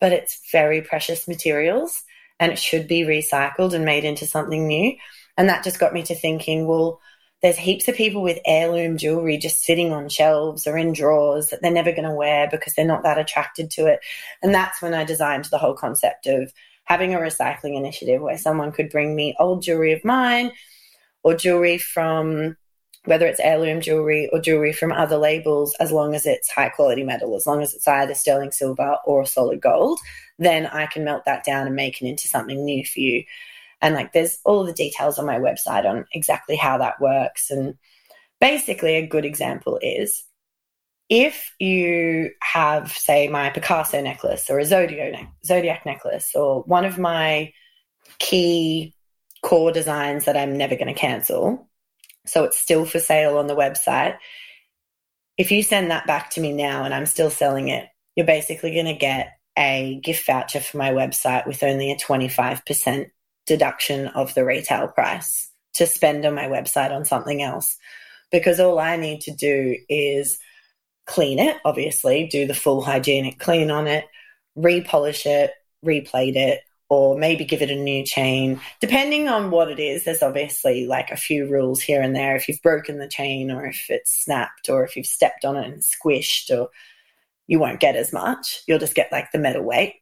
but it's very precious materials and it should be recycled and made into something new. And that just got me to thinking, well, there's heaps of people with heirloom jewelry just sitting on shelves or in drawers that they're never going to wear because they're not that attracted to it. And that's when I designed the whole concept of having a recycling initiative where someone could bring me old jewelry of mine or jewelry from whether it's heirloom jewelry or jewelry from other labels, as long as it's high quality metal, as long as it's either sterling silver or solid gold, then I can melt that down and make it into something new for you. And like there's all the details on my website on exactly how that works. And basically, a good example is if you have, say, my Picasso necklace or a Zodiac, Zodiac necklace or one of my key core designs that I'm never going to cancel, so it's still for sale on the website. If you send that back to me now and I'm still selling it, you're basically going to get a gift voucher for my website with only a 25% deduction of the retail price to spend on my website on something else. Because all I need to do is clean it, obviously, do the full hygienic clean on it, repolish it, replate it, or maybe give it a new chain. Depending on what it is, there's obviously like a few rules here and there. If you've broken the chain, or if it's snapped, or if you've stepped on it and squished, or you won't get as much. You'll just get like the metal weight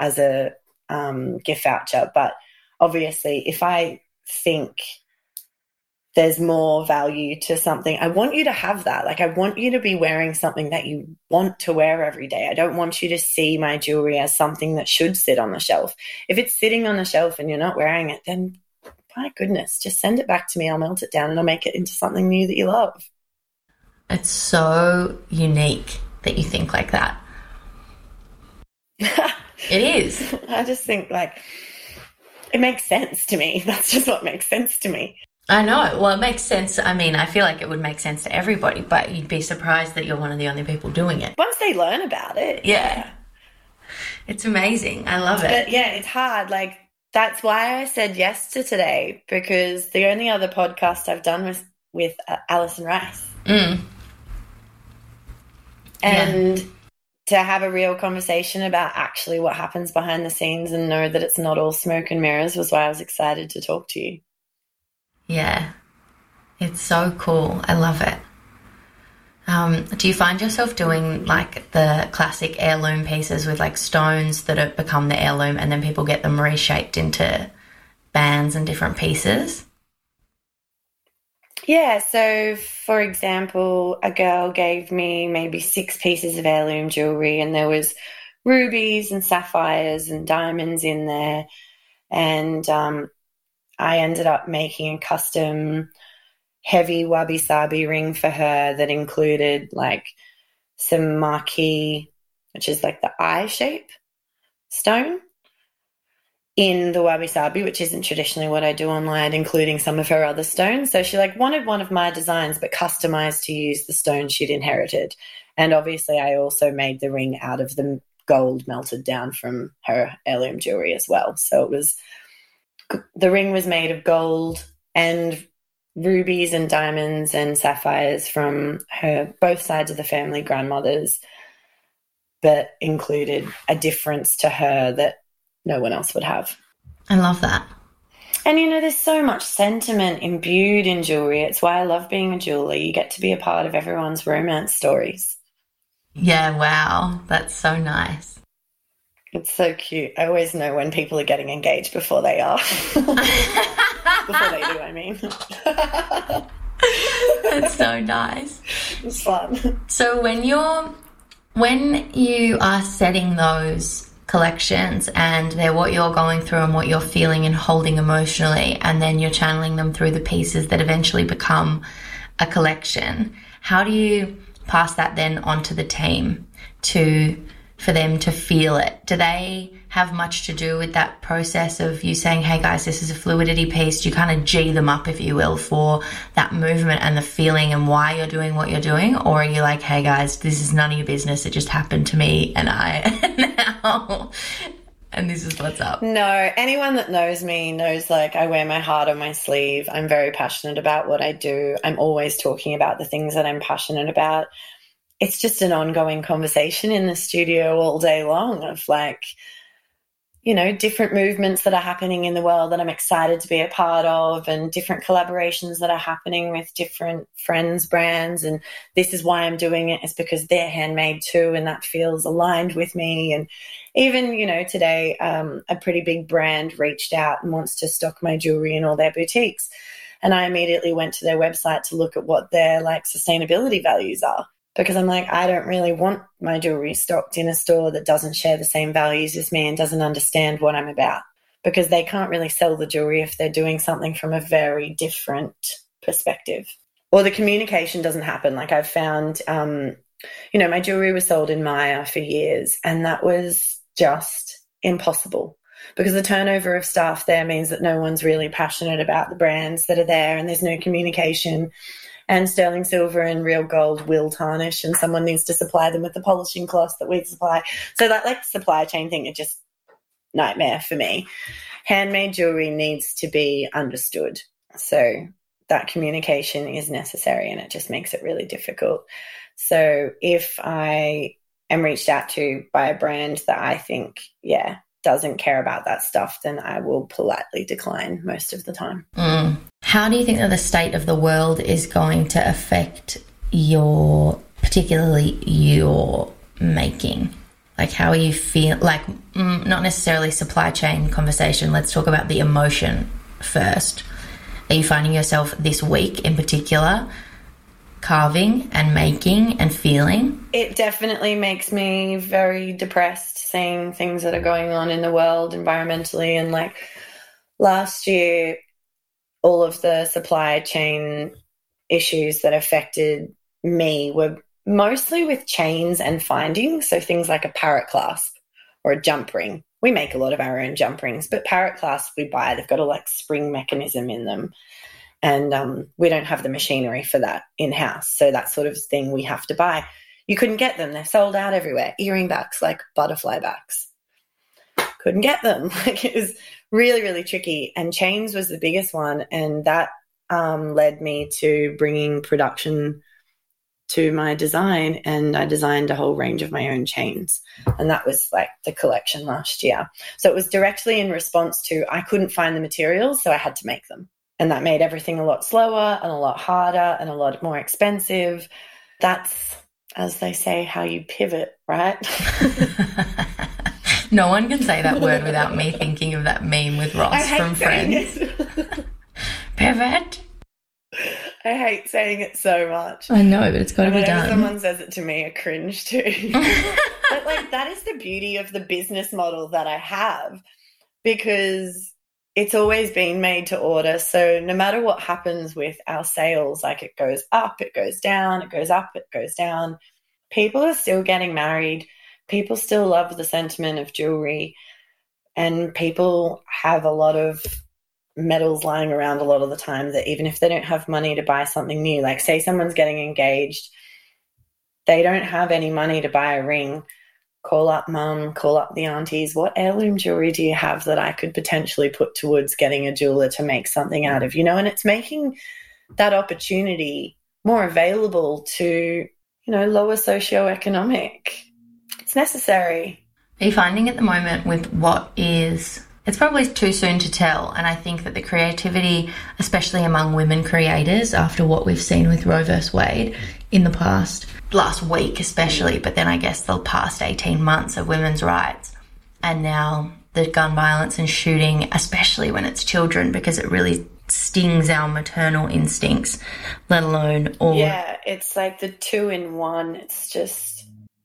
as a um, gift voucher. But obviously, if I think there's more value to something. I want you to have that. Like, I want you to be wearing something that you want to wear every day. I don't want you to see my jewelry as something that should sit on the shelf. If it's sitting on the shelf and you're not wearing it, then my goodness, just send it back to me. I'll melt it down and I'll make it into something new that you love. It's so unique that you think like that. it is. I just think like it makes sense to me. That's just what makes sense to me. I know. Well, it makes sense. I mean, I feel like it would make sense to everybody, but you'd be surprised that you're one of the only people doing it. Once they learn about it. Yeah. It's amazing. I love it. But yeah, it's hard. Like, that's why I said yes to today because the only other podcast I've done was with uh, Alison Rice. Mm. And yeah. To have a real conversation about actually what happens behind the scenes and know that it's not all smoke and mirrors was why I was excited to talk to you. Yeah. It's so cool. I love it. Um, do you find yourself doing like the classic heirloom pieces with like stones that have become the heirloom and then people get them reshaped into bands and different pieces? Yeah, so for example, a girl gave me maybe six pieces of heirloom jewelry, and there was rubies and sapphires and diamonds in there, and um, I ended up making a custom heavy wabi sabi ring for her that included like some marquee, which is like the eye shape stone in the wabi sabi, which isn't traditionally what I do online, including some of her other stones. So she like wanted one of my designs, but customized to use the stone she'd inherited. And obviously, I also made the ring out of the gold melted down from her heirloom jewelry as well. So it was the ring was made of gold and rubies and diamonds and sapphires from her both sides of the family grandmothers, but included a difference to her that no one else would have. I love that. And you know, there's so much sentiment imbued in jewelry. It's why I love being a jeweler. You get to be a part of everyone's romance stories. Yeah, wow. That's so nice. It's so cute. I always know when people are getting engaged before they are. before they do, I mean. That's so nice. It's fun. So when you're when you are setting those collections and they're what you're going through and what you're feeling and holding emotionally and then you're channeling them through the pieces that eventually become a collection. How do you pass that then onto the team to for them to feel it? Do they have much to do with that process of you saying, hey guys, this is a fluidity piece. You kind of G them up, if you will, for that movement and the feeling and why you're doing what you're doing? Or are you like, hey guys, this is none of your business. It just happened to me and I now. And this is what's up. No, anyone that knows me knows like I wear my heart on my sleeve. I'm very passionate about what I do. I'm always talking about the things that I'm passionate about. It's just an ongoing conversation in the studio all day long of like, you know, different movements that are happening in the world that I'm excited to be a part of, and different collaborations that are happening with different friends' brands. And this is why I'm doing it, is because they're handmade too, and that feels aligned with me. And even, you know, today, um, a pretty big brand reached out and wants to stock my jewelry in all their boutiques. And I immediately went to their website to look at what their like sustainability values are because I'm like, I don't really want my jewelry stocked in a store that doesn't share the same values as me and doesn't understand what I'm about. Because they can't really sell the jewelry if they're doing something from a very different perspective. Or the communication doesn't happen. Like I've found, um, you know, my jewelry was sold in Myer for years, and that was just impossible because the turnover of staff there means that no one's really passionate about the brands that are there and there's no communication and sterling silver and real gold will tarnish and someone needs to supply them with the polishing cloths that we supply. So that like supply chain thing is just nightmare for me. Handmade jewelry needs to be understood. So that communication is necessary and it just makes it really difficult. So if I am reached out to by a brand that I think, yeah, doesn't care about that stuff, then I will politely decline most of the time. Mm. How do you think that the state of the world is going to affect your, particularly your making? Like, how are you feel? Like, mm, not necessarily supply chain conversation. Let's talk about the emotion first. Are you finding yourself this week in particular carving and making and feeling? It definitely makes me very depressed seeing things that are going on in the world environmentally. And like last year, all of the supply chain issues that affected me were mostly with chains and findings. So things like a parrot clasp or a jump ring. We make a lot of our own jump rings, but parrot clasps we buy, they've got a like spring mechanism in them and um, we don't have the machinery for that in house. So that sort of thing we have to buy. You couldn't get them; they're sold out everywhere. Earring backs, like butterfly backs, couldn't get them. Like it was really, really tricky. And chains was the biggest one, and that um, led me to bringing production to my design and I designed a whole range of my own chains. And that was like the collection last year. So it was directly in response to I couldn't find the materials, so I had to make them. And that made everything a lot slower and a lot harder and a lot more expensive. That's, as they say, how you pivot, right? no one can say that word without me thinking of that meme with Ross from Friends. pivot. I hate saying it so much. I know, but it's got to be done. someone says it to me, I cringe too. but like that is the beauty of the business model that I have because it's always been made to order. So no matter what happens with our sales, like it goes up, it goes down, it goes up, it goes down. People are still getting married. People still love the sentiment of jewelry. And people have a lot of metals lying around a lot of the time that even if they don't have money to buy something new, like say someone's getting engaged, they don't have any money to buy a ring. Call up mum, call up the aunties. What heirloom jewelry do you have that I could potentially put towards getting a jeweler to make something out of? You know, and it's making that opportunity more available to, you know, lower socioeconomic. It's necessary. Are you finding at the moment with what is it's probably too soon to tell. And I think that the creativity, especially among women creators, after what we've seen with Roe vs. Wade in the past, last week especially, but then I guess the past 18 months of women's rights, and now the gun violence and shooting, especially when it's children, because it really stings our maternal instincts, let alone all. Yeah, it's like the two in one. It's just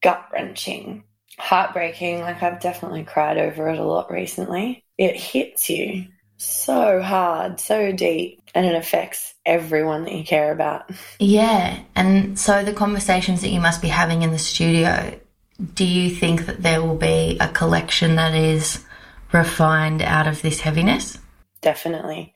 gut wrenching, heartbreaking. Like I've definitely cried over it a lot recently it hits you so hard, so deep, and it affects everyone that you care about. Yeah. And so the conversations that you must be having in the studio, do you think that there will be a collection that is refined out of this heaviness? Definitely.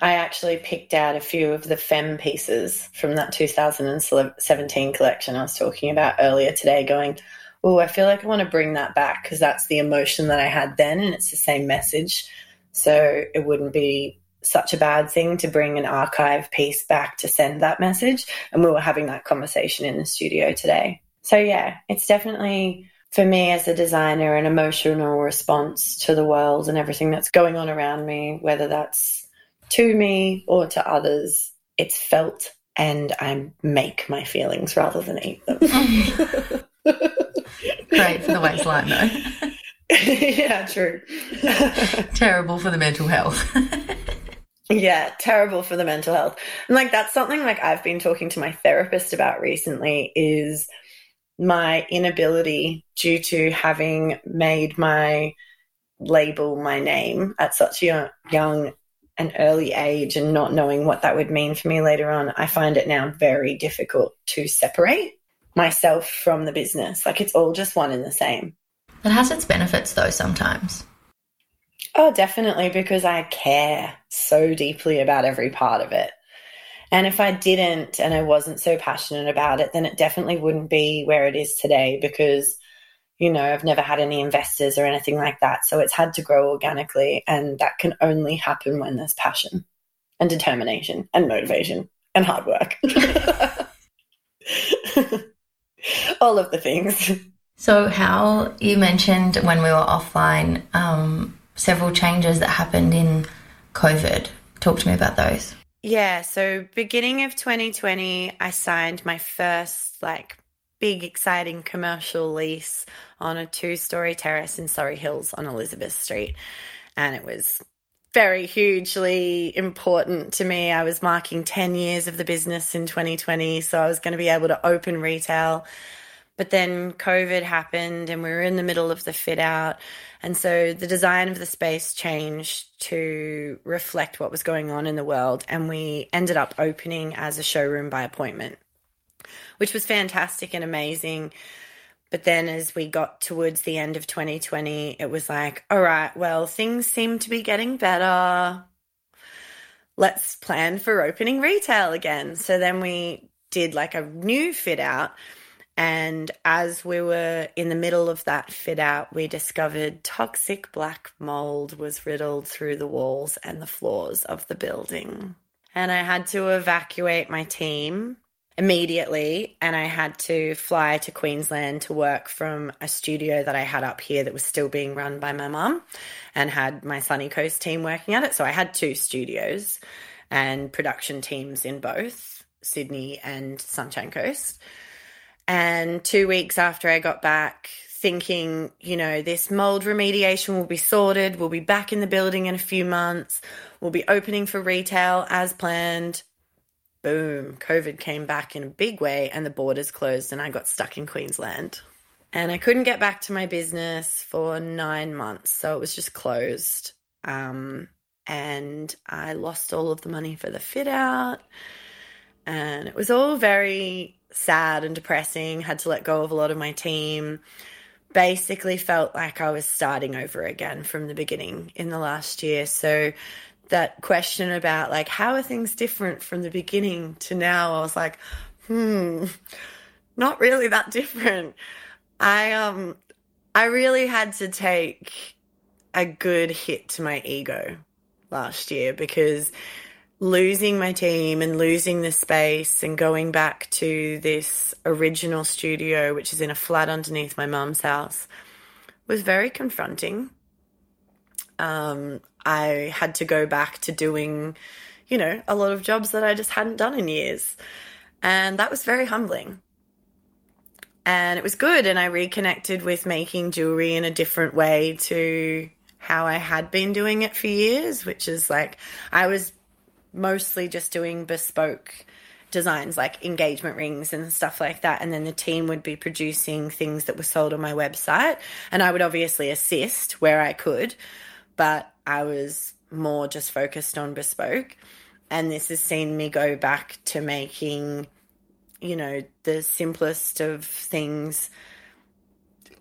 I actually picked out a few of the fem pieces from that 2017 collection I was talking about earlier today, going, oh, I feel like I want to bring that back because that's the emotion that I had then and it's the same message. So it wouldn't be such a bad thing to bring an archive piece back to send that message. And we were having that conversation in the studio today. So yeah, it's definitely for me as a designer an emotional response to the world and everything that's going on around me, whether that's to me or to others. It's felt and I make my feelings rather than eat them. Great for the waistline, though. yeah, true. terrible for the mental health. yeah, terrible for the mental health. And like that's something like I've been talking to my therapist about recently is my inability due to having made my label my name at such a young and early age and not knowing what that would mean for me later on. I find it now very difficult to separate myself from the business. Like it's all just one and the same. It has its benefits though sometimes. Oh, definitely, because I care so deeply about every part of it. And if I didn't and I wasn't so passionate about it, then it definitely wouldn't be where it is today because, you know, I've never had any investors or anything like that. So it's had to grow organically. And that can only happen when there's passion and determination and motivation and hard work. all of the things. So, how you mentioned when we were offline um, several changes that happened in COVID. Talk to me about those. Yeah, so beginning of 2020, I signed my first like big exciting commercial lease on a two-story terrace in Surry Hills on Elizabeth Street. And it was very hugely important to me. I was marking 10 years of the business in 2020, so I was going to be able to open retail but then COVID happened and we were in the middle of the fit out. And so the design of the space changed to reflect what was going on in the world. And we ended up opening as a showroom by appointment, which was fantastic and amazing. But then as we got towards the end of 2020, it was like, all right, well, things seem to be getting better. Let's plan for opening retail again. So then we did like a new fit out and as we were in the middle of that fit out, we discovered toxic black mold was riddled through the walls and the floors of the building. And I had to evacuate my team immediately and I had to fly to Queensland to work from a studio that I had up here that was still being run by my mum and had my Sunny Coast team working at it. So I had two studios and production teams in both Sydney and Sunshine Coast. And two weeks after I got back, thinking, you know, this mold remediation will be sorted. We'll be back in the building in a few months. We'll be opening for retail as planned. Boom, COVID came back in a big way and the borders closed and I got stuck in Queensland. And I couldn't get back to my business for nine months. So it was just closed. Um, and I lost all of the money for the fit out. And it was all very sad and depressing. Had to let go of a lot of my team. Basically, felt like I was starting over again from the beginning in the last year. So, that question about like, how are things different from the beginning to now? I was like, hmm, not really that different. I, um, I really had to take a good hit to my ego last year because losing my team and losing the space and going back to this original studio, which is in a flat underneath my mum's house, was very confronting. Um, I had to go back to doing, you know, a lot of jobs that I just hadn't done in years. And that was very humbling. And it was good. And I reconnected with making jewelry in a different way to how I had been doing it for years, which is like I was mostly just doing bespoke designs like engagement rings and stuff like that. And then the team would be producing things that were sold on my website. And I would obviously assist where I could, but I was more just focused on bespoke. And this has seen me go back to making, you know, the simplest of things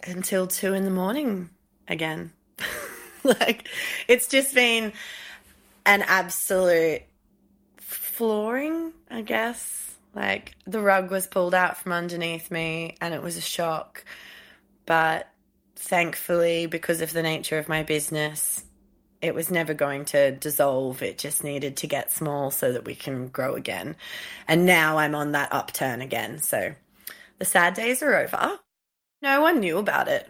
until two in the morning again. like it's just been an absolute flooring, I guess. Like the rug was pulled out from underneath me and it was a shock. But thankfully, because of the nature of my business, it was never going to dissolve. It just needed to get small so that we can grow again. And now I'm on that upturn again. So the sad days are over. No one knew about it.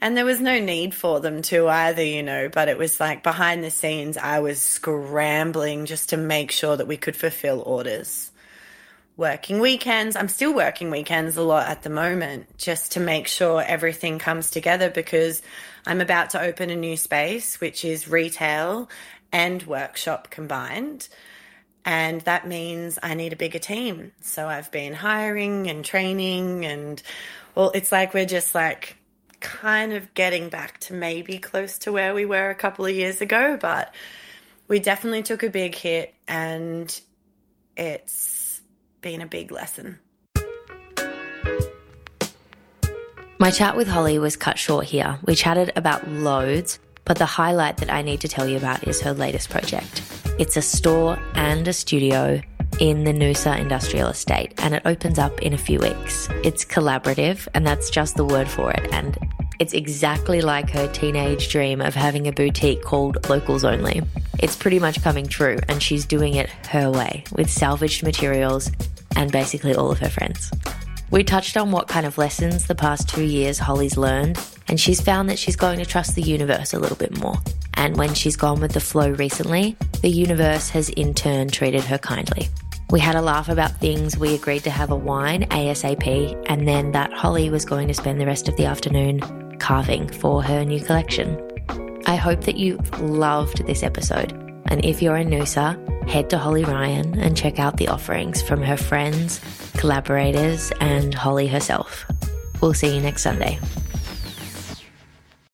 And there was no need for them to either, you know, but it was like behind the scenes, I was scrambling just to make sure that we could fulfill orders. Working weekends, I'm still working weekends a lot at the moment just to make sure everything comes together because I'm about to open a new space, which is retail and workshop combined. And that means I need a bigger team. So I've been hiring and training and well, it's like we're just like kind of getting back to maybe close to where we were a couple of years ago, but we definitely took a big hit and it's been a big lesson. My chat with Holly was cut short here. We chatted about loads, but the highlight that I need to tell you about is her latest project. It's a store and a studio in the Noosa Industrial Estate, and it opens up in a few weeks. It's collaborative, and that's just the word for it. And it's exactly like her teenage dream of having a boutique called Locals Only. It's pretty much coming true, and she's doing it her way with salvaged materials and basically all of her friends. We touched on what kind of lessons the past two years Holly's learned, and she's found that she's going to trust the universe a little bit more. And when she's gone with the flow recently, the universe has in turn treated her kindly. We had a laugh about things. We agreed to have a wine ASAP, and then that Holly was going to spend the rest of the afternoon carving for her new collection. I hope that you loved this episode. And if you're in Noosa, head to Holly Ryan and check out the offerings from her friends, collaborators, and Holly herself. We'll see you next Sunday.